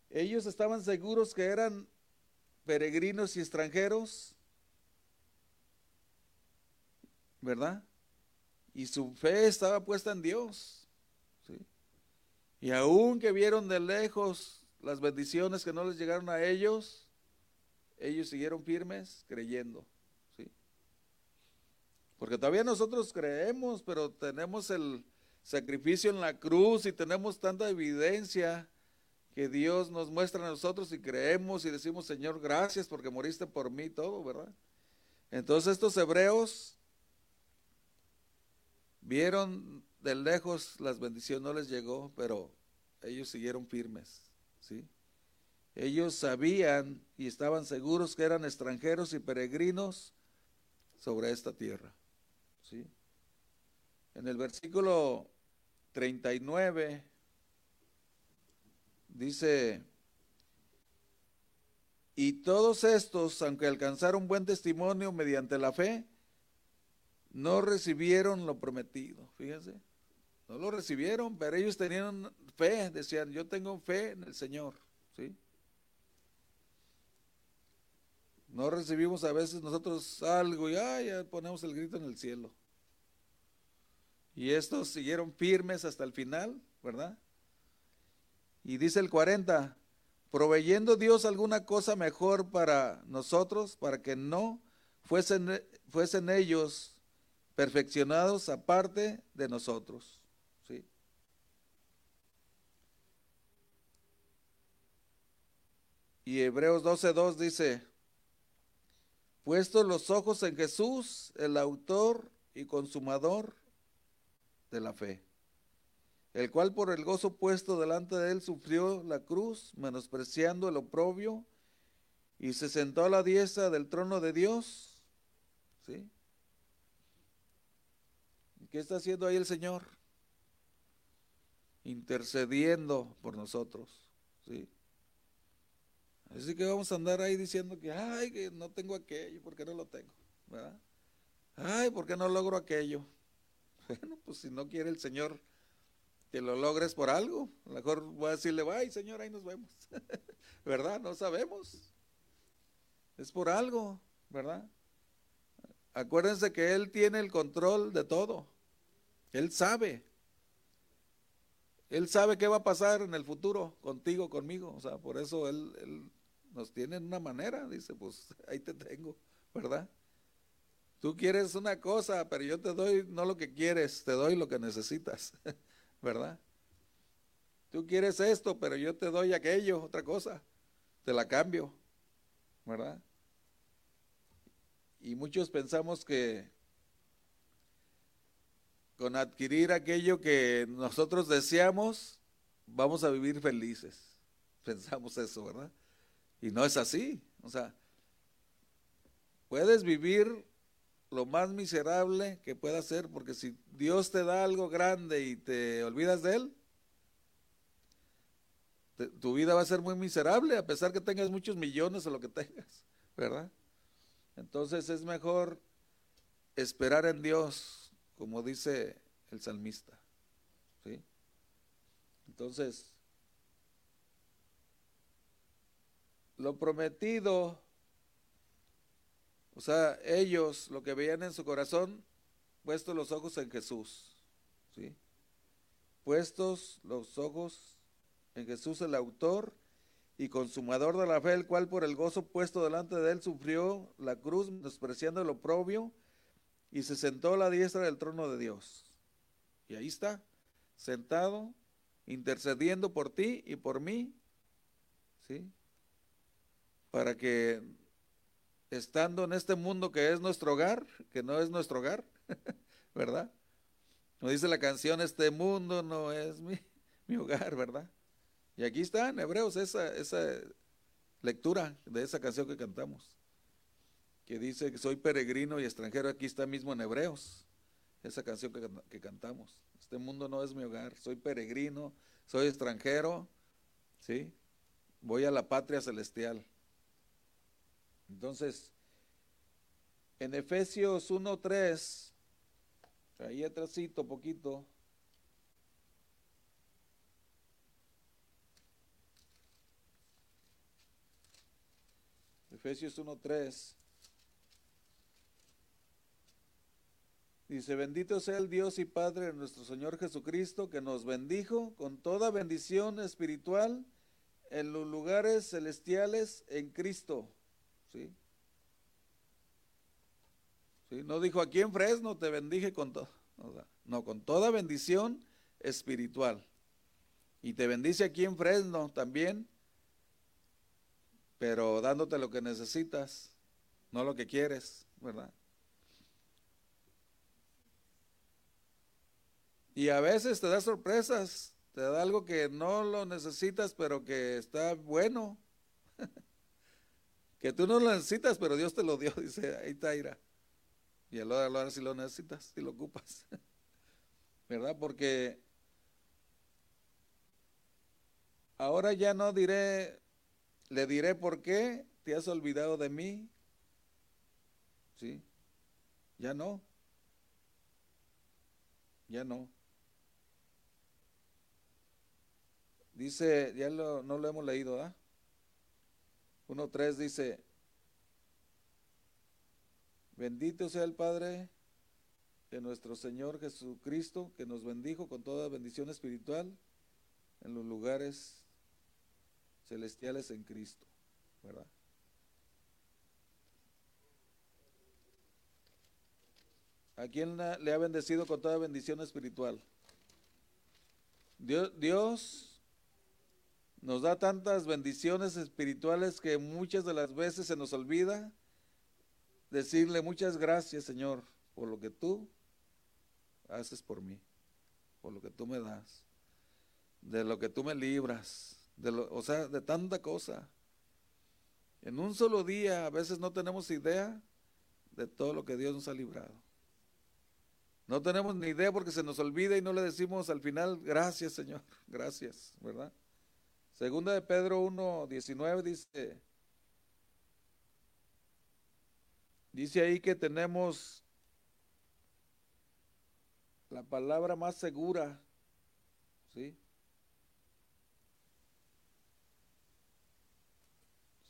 [SPEAKER 1] Ellos estaban seguros que eran peregrinos y extranjeros, ¿verdad? Y su fe estaba puesta en Dios. Y aun que vieron de lejos las bendiciones que no les llegaron a ellos, ellos siguieron firmes creyendo. ¿sí? Porque todavía nosotros creemos, pero tenemos el sacrificio en la cruz y tenemos tanta evidencia que Dios nos muestra a nosotros y creemos y decimos, Señor, gracias porque moriste por mí, todo, ¿verdad? Entonces estos hebreos vieron de lejos las bendiciones, no les llegó, pero ellos siguieron firmes, ¿sí? Ellos sabían y estaban seguros que eran extranjeros y peregrinos sobre esta tierra, ¿sí? En el versículo 39 dice, y todos estos, aunque alcanzaron buen testimonio mediante la fe, no recibieron lo prometido. Fíjense, no lo recibieron, pero ellos tenían fe, decían, yo tengo fe en el Señor. ¿sí? No recibimos a veces nosotros algo y ya ponemos el grito en el cielo. Y estos siguieron firmes hasta el final, ¿verdad? Y dice el 40, proveyendo Dios alguna cosa mejor para nosotros, para que no fuesen, ellos perfeccionados aparte de nosotros. ¿sí? Y Hebreos 12.2 dice, puestos los ojos en Jesús, el autor y consumador de la fe el cual por el gozo puesto delante de él sufrió la cruz, menospreciando el oprobio, y se sentó a la diestra del trono de Dios. ¿Sí? ¿Qué está haciendo ahí el Señor? Intercediendo por nosotros. ¿Sí? Así que vamos a andar ahí diciendo que, ay, que no tengo aquello, porque no lo tengo? ¿Verdad? Ay, porque no logro aquello? Bueno, pues si no quiere el Señor que lo logres por algo. A lo mejor voy a decirle, ay Señor, ahí nos vemos. ¿Verdad? No sabemos. Es por algo, ¿verdad? Acuérdense que Él tiene el control de todo. Él sabe. Él sabe qué va a pasar en el futuro contigo, conmigo. O sea, por eso Él, él nos tiene en una manera. Dice, pues ahí te tengo, ¿verdad? Tú quieres una cosa, pero yo te doy no lo que quieres, te doy lo que necesitas. ¿verdad? Tú quieres esto, pero yo te doy aquello, otra cosa, te la cambio, ¿verdad? Y muchos pensamos que con adquirir aquello que nosotros deseamos, vamos a vivir felices. Pensamos eso, ¿verdad? Y no es así. O sea, puedes vivir lo más miserable que pueda ser, porque si Dios te da algo grande y te olvidas de Él, tu vida va a ser muy miserable, a pesar que tengas muchos millones o lo que tengas, ¿verdad? Entonces es mejor esperar en Dios, como dice el salmista, ¿sí? Entonces, lo prometido o sea, ellos lo que veían en su corazón, puestos los ojos en Jesús, ¿sí? Puestos los ojos en Jesús el autor y consumador de la fe, el cual por el gozo puesto delante de él sufrió la cruz, despreciando el oprobio, y se sentó a la diestra del trono de Dios. Y ahí está, sentado, intercediendo por ti y por mí, ¿sí? Para que estando en este mundo que es nuestro hogar, que no es nuestro hogar, ¿verdad? Nos dice la canción, este mundo no es mi, mi hogar, ¿verdad? Y aquí está en Hebreos esa, esa lectura de esa canción que cantamos, que dice que soy peregrino y extranjero, aquí está mismo en Hebreos, esa canción que, que cantamos. Este mundo no es mi hogar, soy peregrino, soy extranjero, ¿sí? Voy a la patria celestial. Entonces, en Efesios 1.3, ahí atrásito poquito, Efesios 1.3, Dice, bendito sea el Dios y Padre de nuestro Señor Jesucristo, que nos bendijo con toda bendición espiritual en los lugares celestiales en Cristo. ¿Sí? ¿Sí? No dijo aquí en Fresno te bendije con todo. No, con toda bendición espiritual. Y te bendice aquí en Fresno también, pero dándote lo que necesitas, no lo que quieres, ¿verdad? Y a veces te da sorpresas, te da algo que no lo necesitas, pero que está bueno. que tú no lo necesitas, pero Dios te lo dio, dice, ahí está. Y a lo de si lo necesitas, si lo ocupas. ¿Verdad? Porque ahora ya no diré, le diré por qué te has olvidado de mí. ¿Sí? Ya no. Ya no. Dice, ya no lo hemos leído, ¿ah? 1.3 dice, bendito sea el Padre de nuestro Señor Jesucristo, que nos bendijo con toda bendición espiritual en los lugares celestiales en Cristo, ¿verdad? ¿A quién le ha bendecido con toda bendición espiritual? Dios, Dios nos da tantas bendiciones espirituales que muchas de las veces se nos olvida decirle muchas gracias Señor por lo que tú haces por mí, por lo que tú me das, de lo que tú me libras, de lo, o sea, de tanta cosa. En un solo día a veces no tenemos idea de todo lo que Dios nos ha librado. No tenemos ni idea porque se nos olvida y no le decimos al final, gracias Señor, gracias, ¿verdad? Segunda de Pedro 1, 19 dice, dice ahí que tenemos la palabra más segura, ¿sí?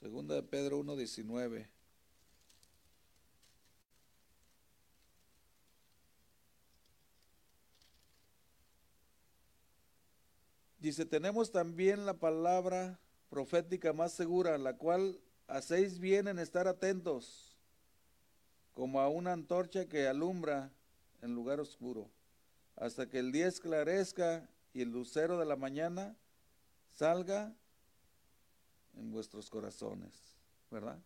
[SPEAKER 1] Segunda de Pedro 1, 19. Dice, tenemos también la palabra profética más segura, la cual hacéis bien en estar atentos, como a una antorcha que alumbra en lugar oscuro, hasta que el día esclarezca y el lucero de la mañana salga en vuestros corazones, ¿verdad?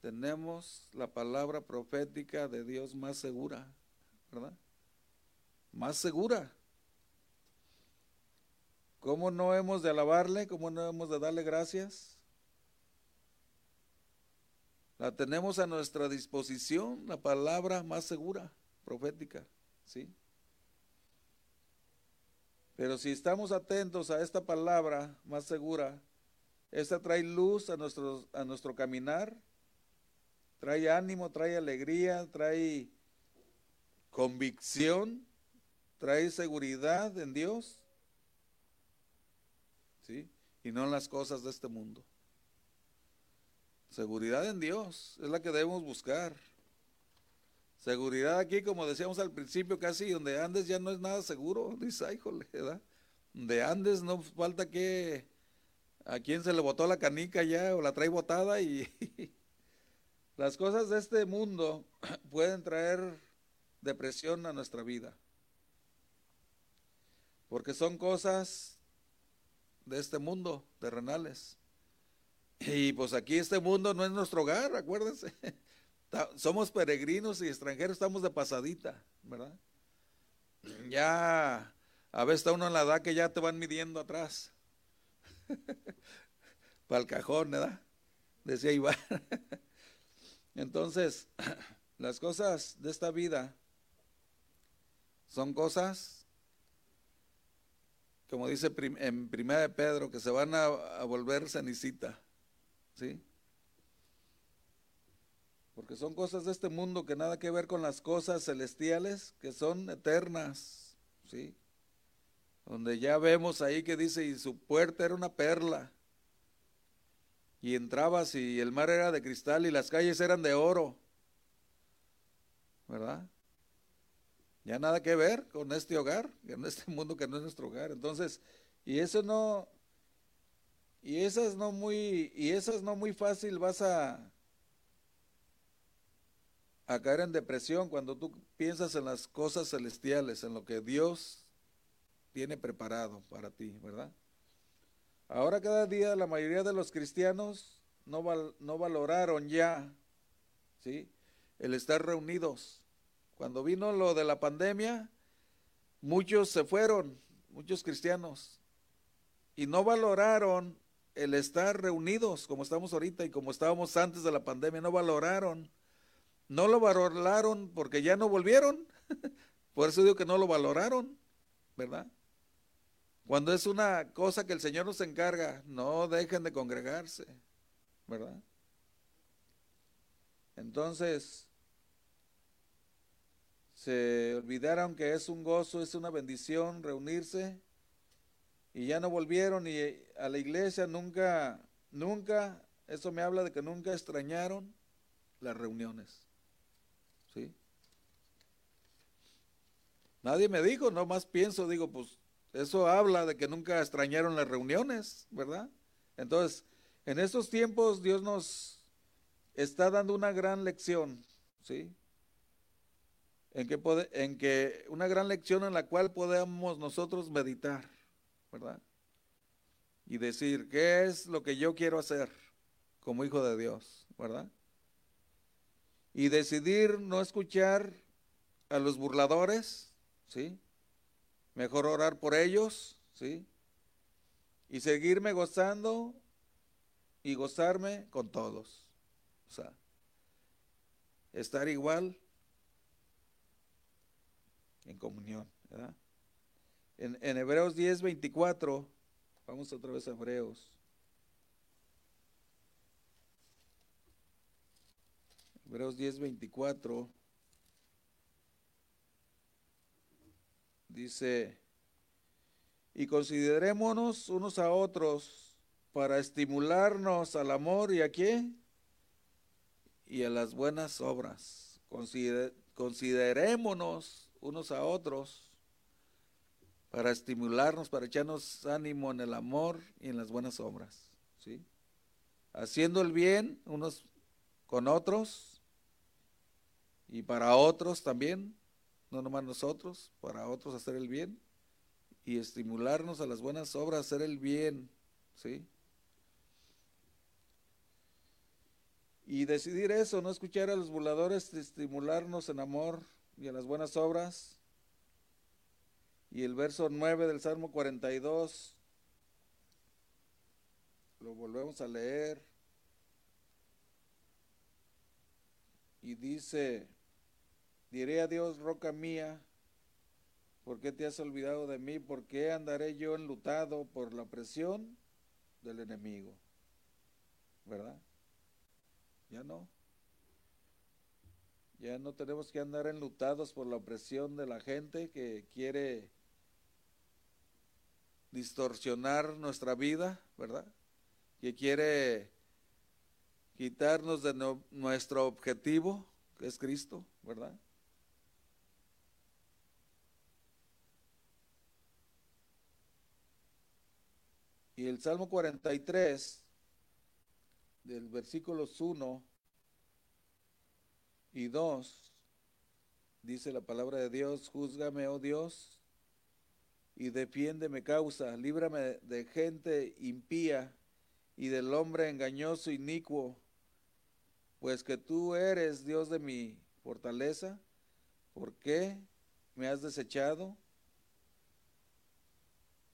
[SPEAKER 1] Tenemos la palabra profética de Dios más segura, ¿verdad? Más segura. ¿Cómo no hemos de alabarle? ¿Cómo no hemos de darle gracias? La tenemos a nuestra disposición, la palabra más segura, profética, ¿sí? Pero si estamos atentos a esta palabra más segura, esta trae luz a nuestro, a nuestro caminar, trae ánimo, trae alegría, trae convicción, trae seguridad en Dios. Y no en las cosas de este mundo. Seguridad en Dios es la que debemos buscar. Seguridad aquí, como decíamos al principio, casi donde andes ya no es nada seguro. Dice, ay, jole, ¿verdad? Donde andes no falta que a quien se le botó la canica ya o la trae botada y las cosas de este mundo pueden traer depresión a nuestra vida. Porque son cosas de este mundo, terrenales. Y pues aquí este mundo no es nuestro hogar, acuérdense. Somos peregrinos y extranjeros, estamos de pasadita, ¿verdad? Ya, a veces está uno en la edad que ya te van midiendo atrás. Para el cajón, ¿verdad? Decía Iván. Entonces, las cosas de esta vida son cosas como dice en Primera de Pedro, que se van a, volver cenicita, ¿sí? Porque son cosas de este mundo que nada que ver con las cosas celestiales, que son eternas, ¿sí? Donde ya vemos ahí que dice, y su puerta era una perla, y entrabas y el mar era de cristal y las calles eran de oro, ¿verdad? Ya nada que ver con este hogar, en este mundo que no es nuestro hogar. Entonces, y eso no, y esas no muy, y esas no muy fácil vas a, a caer en depresión cuando tú piensas en las cosas celestiales, en lo que Dios tiene preparado para ti, ¿verdad? Ahora cada día la mayoría de los cristianos no, no valoraron ya, ¿sí? El estar reunidos. Cuando vino lo de la pandemia, muchos se fueron, muchos cristianos, y no valoraron el estar reunidos como estamos ahorita y como estábamos antes de la pandemia, no valoraron. No lo valoraron porque ya no volvieron. Por eso digo que no lo valoraron, ¿verdad? Cuando es una cosa que el Señor nos encarga, no dejen de congregarse, ¿verdad? Entonces, se olvidaron que es un gozo, es una bendición reunirse y ya no volvieron y a la iglesia nunca, nunca, eso me habla de que nunca extrañaron las reuniones. ¿Sí? Nadie me dijo, no más pienso, digo, pues eso habla de que nunca extrañaron las reuniones, ¿verdad? Entonces, en estos tiempos Dios nos está dando una gran lección, ¿sí? En que, en que una gran lección en la cual podemos nosotros meditar. ¿verdad? Y decir, ¿qué es lo que yo quiero hacer como hijo de Dios, ¿verdad? Y decidir no escuchar a los burladores, ¿sí? Mejor orar por ellos, ¿sí? Y seguirme gozando y gozarme con todos. O sea, estar igual en comunión, ¿verdad? En, Hebreos 10, 24, vamos otra vez a Hebreos. Hebreos 10, 24. Dice, y considerémonos unos a otros para estimularnos al amor y a qué? Y a las buenas obras. considerémonos unos a otros para estimularnos, para echarnos ánimo en el amor y en las buenas obras, ¿sí? Haciendo el bien unos con otros y para otros también, no nomás nosotros, para otros hacer el bien y estimularnos a las buenas obras, hacer el bien, ¿sí? Y decidir eso, no escuchar a los burladores, estimularnos en amor y en las buenas obras y el verso 9 del Salmo 42, lo volvemos a leer. Y dice, diré a Dios, roca mía, ¿por qué te has olvidado de mí? ¿Por qué andaré yo enlutado por la presión del enemigo? ¿Verdad? Ya no. Ya no tenemos que andar enlutados por la opresión de la gente que quiere distorsionar nuestra vida, ¿verdad? Que quiere quitarnos de nuestro objetivo, que es Cristo, ¿verdad? Y el Salmo 43, del versículos 1 y 2, dice la palabra de Dios, júzgame, oh Dios, y defiéndeme causa, líbrame de gente impía y del hombre engañoso inicuo, pues que tú eres Dios de mi fortaleza, ¿por qué me has desechado?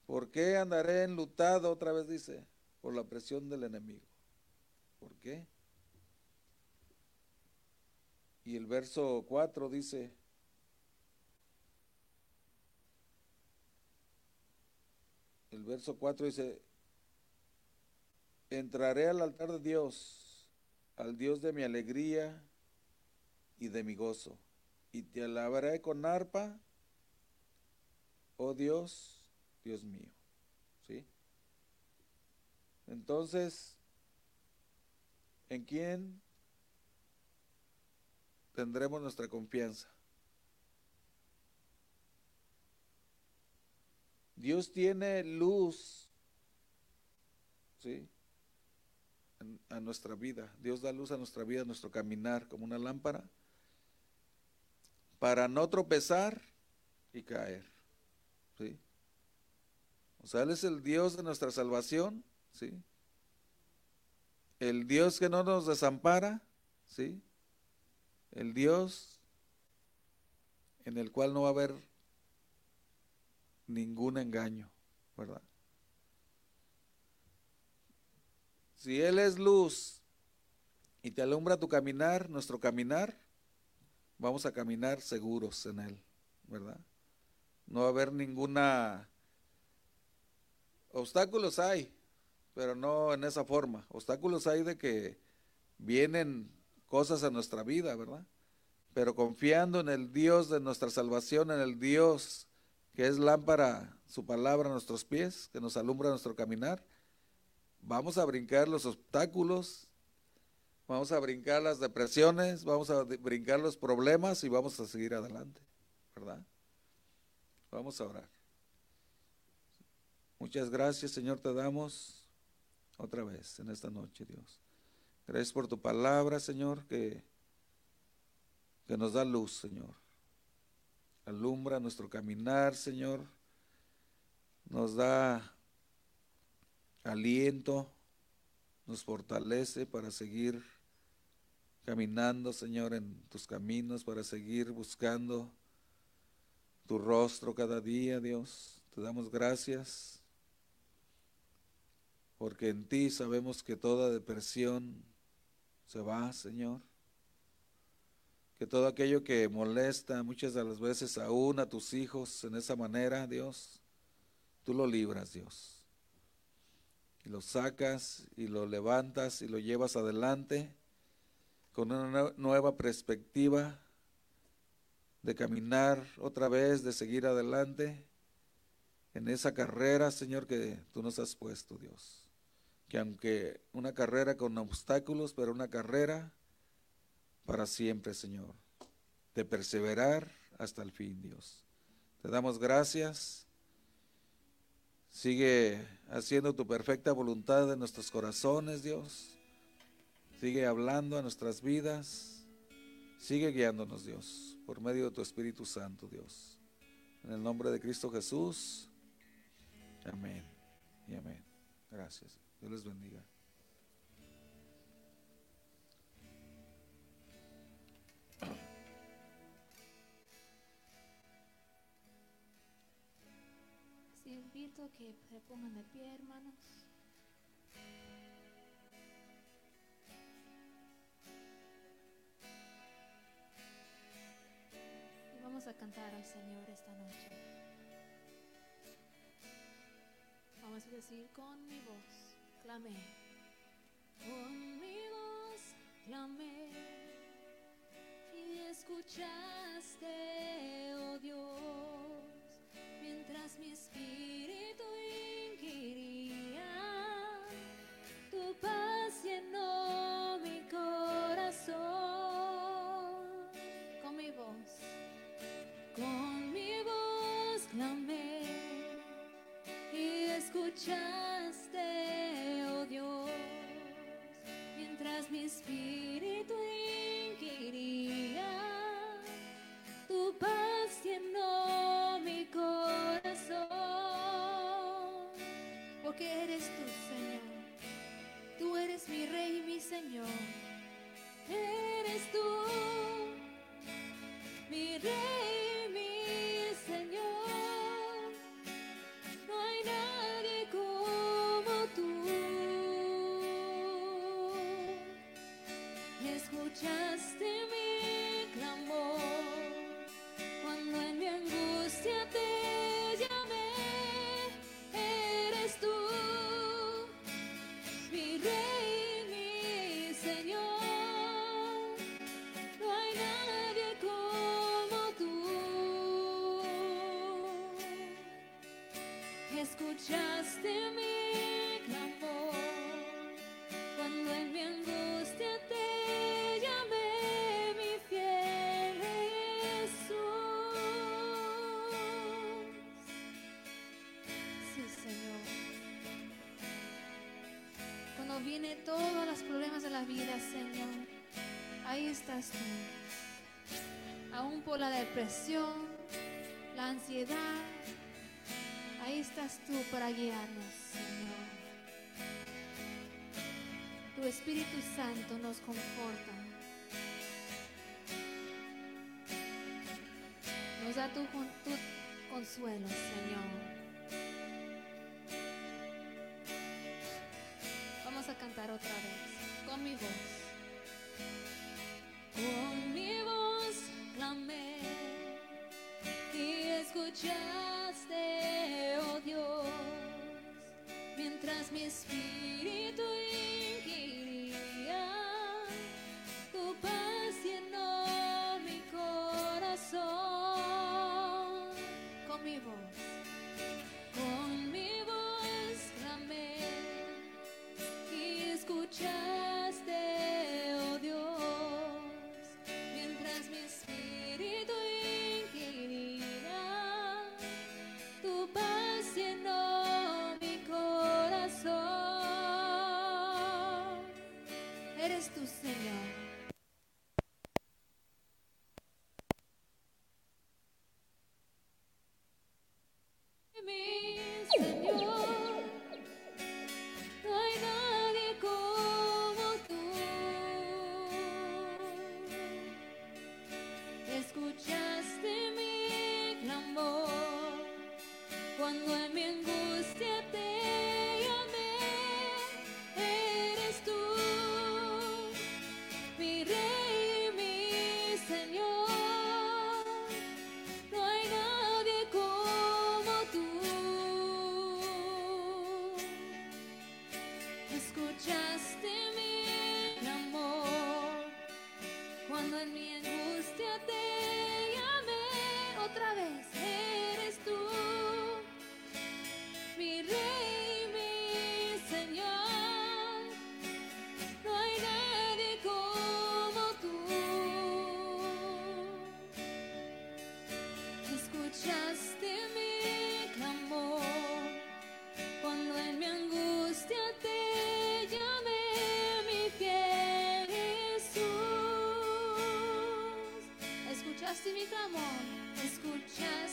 [SPEAKER 1] ¿Por qué andaré enlutado? Otra vez dice, por la presión del enemigo. ¿Por qué? Y el verso 4 dice, el verso 4 dice, entraré al altar de Dios, al Dios de mi alegría y de mi gozo, y te alabaré con arpa, oh Dios, Dios mío. ¿Sí? Entonces, ¿en quién tendremos nuestra confianza? Dios tiene luz, ¿sí? a nuestra vida. Dios da luz a nuestra vida, a nuestro caminar, como una lámpara, para no tropezar y caer. ¿sí? O sea, Él es el Dios de nuestra salvación, ¿sí? El Dios que no nos desampara, ¿sí? El Dios en el cual no va a haber ningún engaño, ¿verdad? Si Él es luz y te alumbra tu caminar, nuestro caminar, vamos a caminar seguros en Él, ¿verdad? No va a haber ninguna... Obstáculos hay, pero no en esa forma. Obstáculos hay de que vienen cosas a nuestra vida, ¿verdad? Pero confiando en el Dios de nuestra salvación, en el Dios que es lámpara, su palabra a nuestros pies, que nos alumbra nuestro caminar, Vamos a brincar los obstáculos, vamos a brincar las depresiones, vamos a brincar los problemas y vamos a seguir adelante, ¿verdad? Vamos a orar. Muchas gracias, Señor, te damos otra vez en esta noche, Dios. Gracias por tu palabra, Señor, que, que nos da luz, Señor. Alumbra nuestro caminar, Señor. Nos da aliento, nos fortalece para seguir caminando, Señor, en tus caminos, para seguir buscando tu rostro cada día, Dios. Te damos gracias porque en ti sabemos que toda depresión se va, Señor. Que todo aquello que molesta muchas de las veces aún a tus hijos en esa manera, Dios, tú lo libras, Dios y lo sacas y lo levantas y lo llevas adelante con una nueva perspectiva de caminar otra vez, de seguir adelante en esa carrera, Señor, que tú nos has puesto, Dios. Que aunque una carrera con obstáculos, pero una carrera para siempre, Señor. De perseverar hasta el fin, Dios. Te damos gracias Sigue haciendo tu perfecta voluntad en nuestros corazones, Dios. Sigue hablando a nuestras vidas. Sigue guiándonos, Dios, por medio de tu Espíritu Santo, Dios. En el nombre de Cristo Jesús. Amén y amén. Gracias. Dios les bendiga.
[SPEAKER 2] que se pongan de pie, hermanos. Y vamos a cantar al Señor esta noche. Vamos a decir con mi voz, clamé. Con mi voz clamé y escuchaste, vienen todos los problemas de la vida, Señor. Ahí estás tú. Aún por la depresión, la ansiedad. Ahí estás tú para guiarnos, Señor. Tu Espíritu Santo nos conforta. Nos da tu consuelo, Señor. Cantar otra vez con mi voz. Con mi voz clamé y escuchaste, oh Dios, mientras mi espíritu Escuchaste mi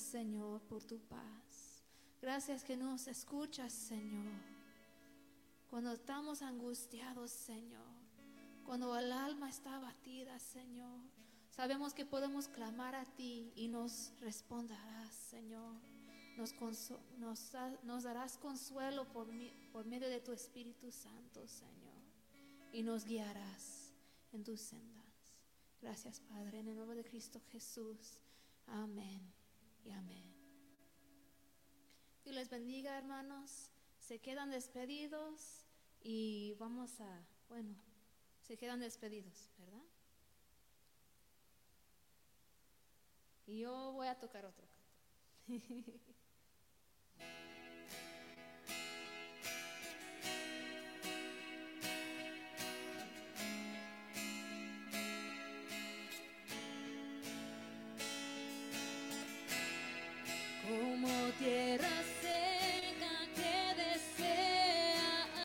[SPEAKER 2] Señor por tu paz. Gracias que nos escuchas Señor. Cuando estamos angustiados Señor. Cuando el alma está abatida Señor. Sabemos que podemos clamar a ti y nos responderás Señor. Nos, darás consuelo por, por medio de tu Espíritu Santo Señor. Y nos guiarás en tus sendas. Gracias Padre, en el nombre de Cristo Jesús. Amén y amén. Dios les bendiga, hermanos. Se quedan despedidos y vamos a, bueno, se quedan despedidos, ¿verdad? Y yo voy a tocar otro canto.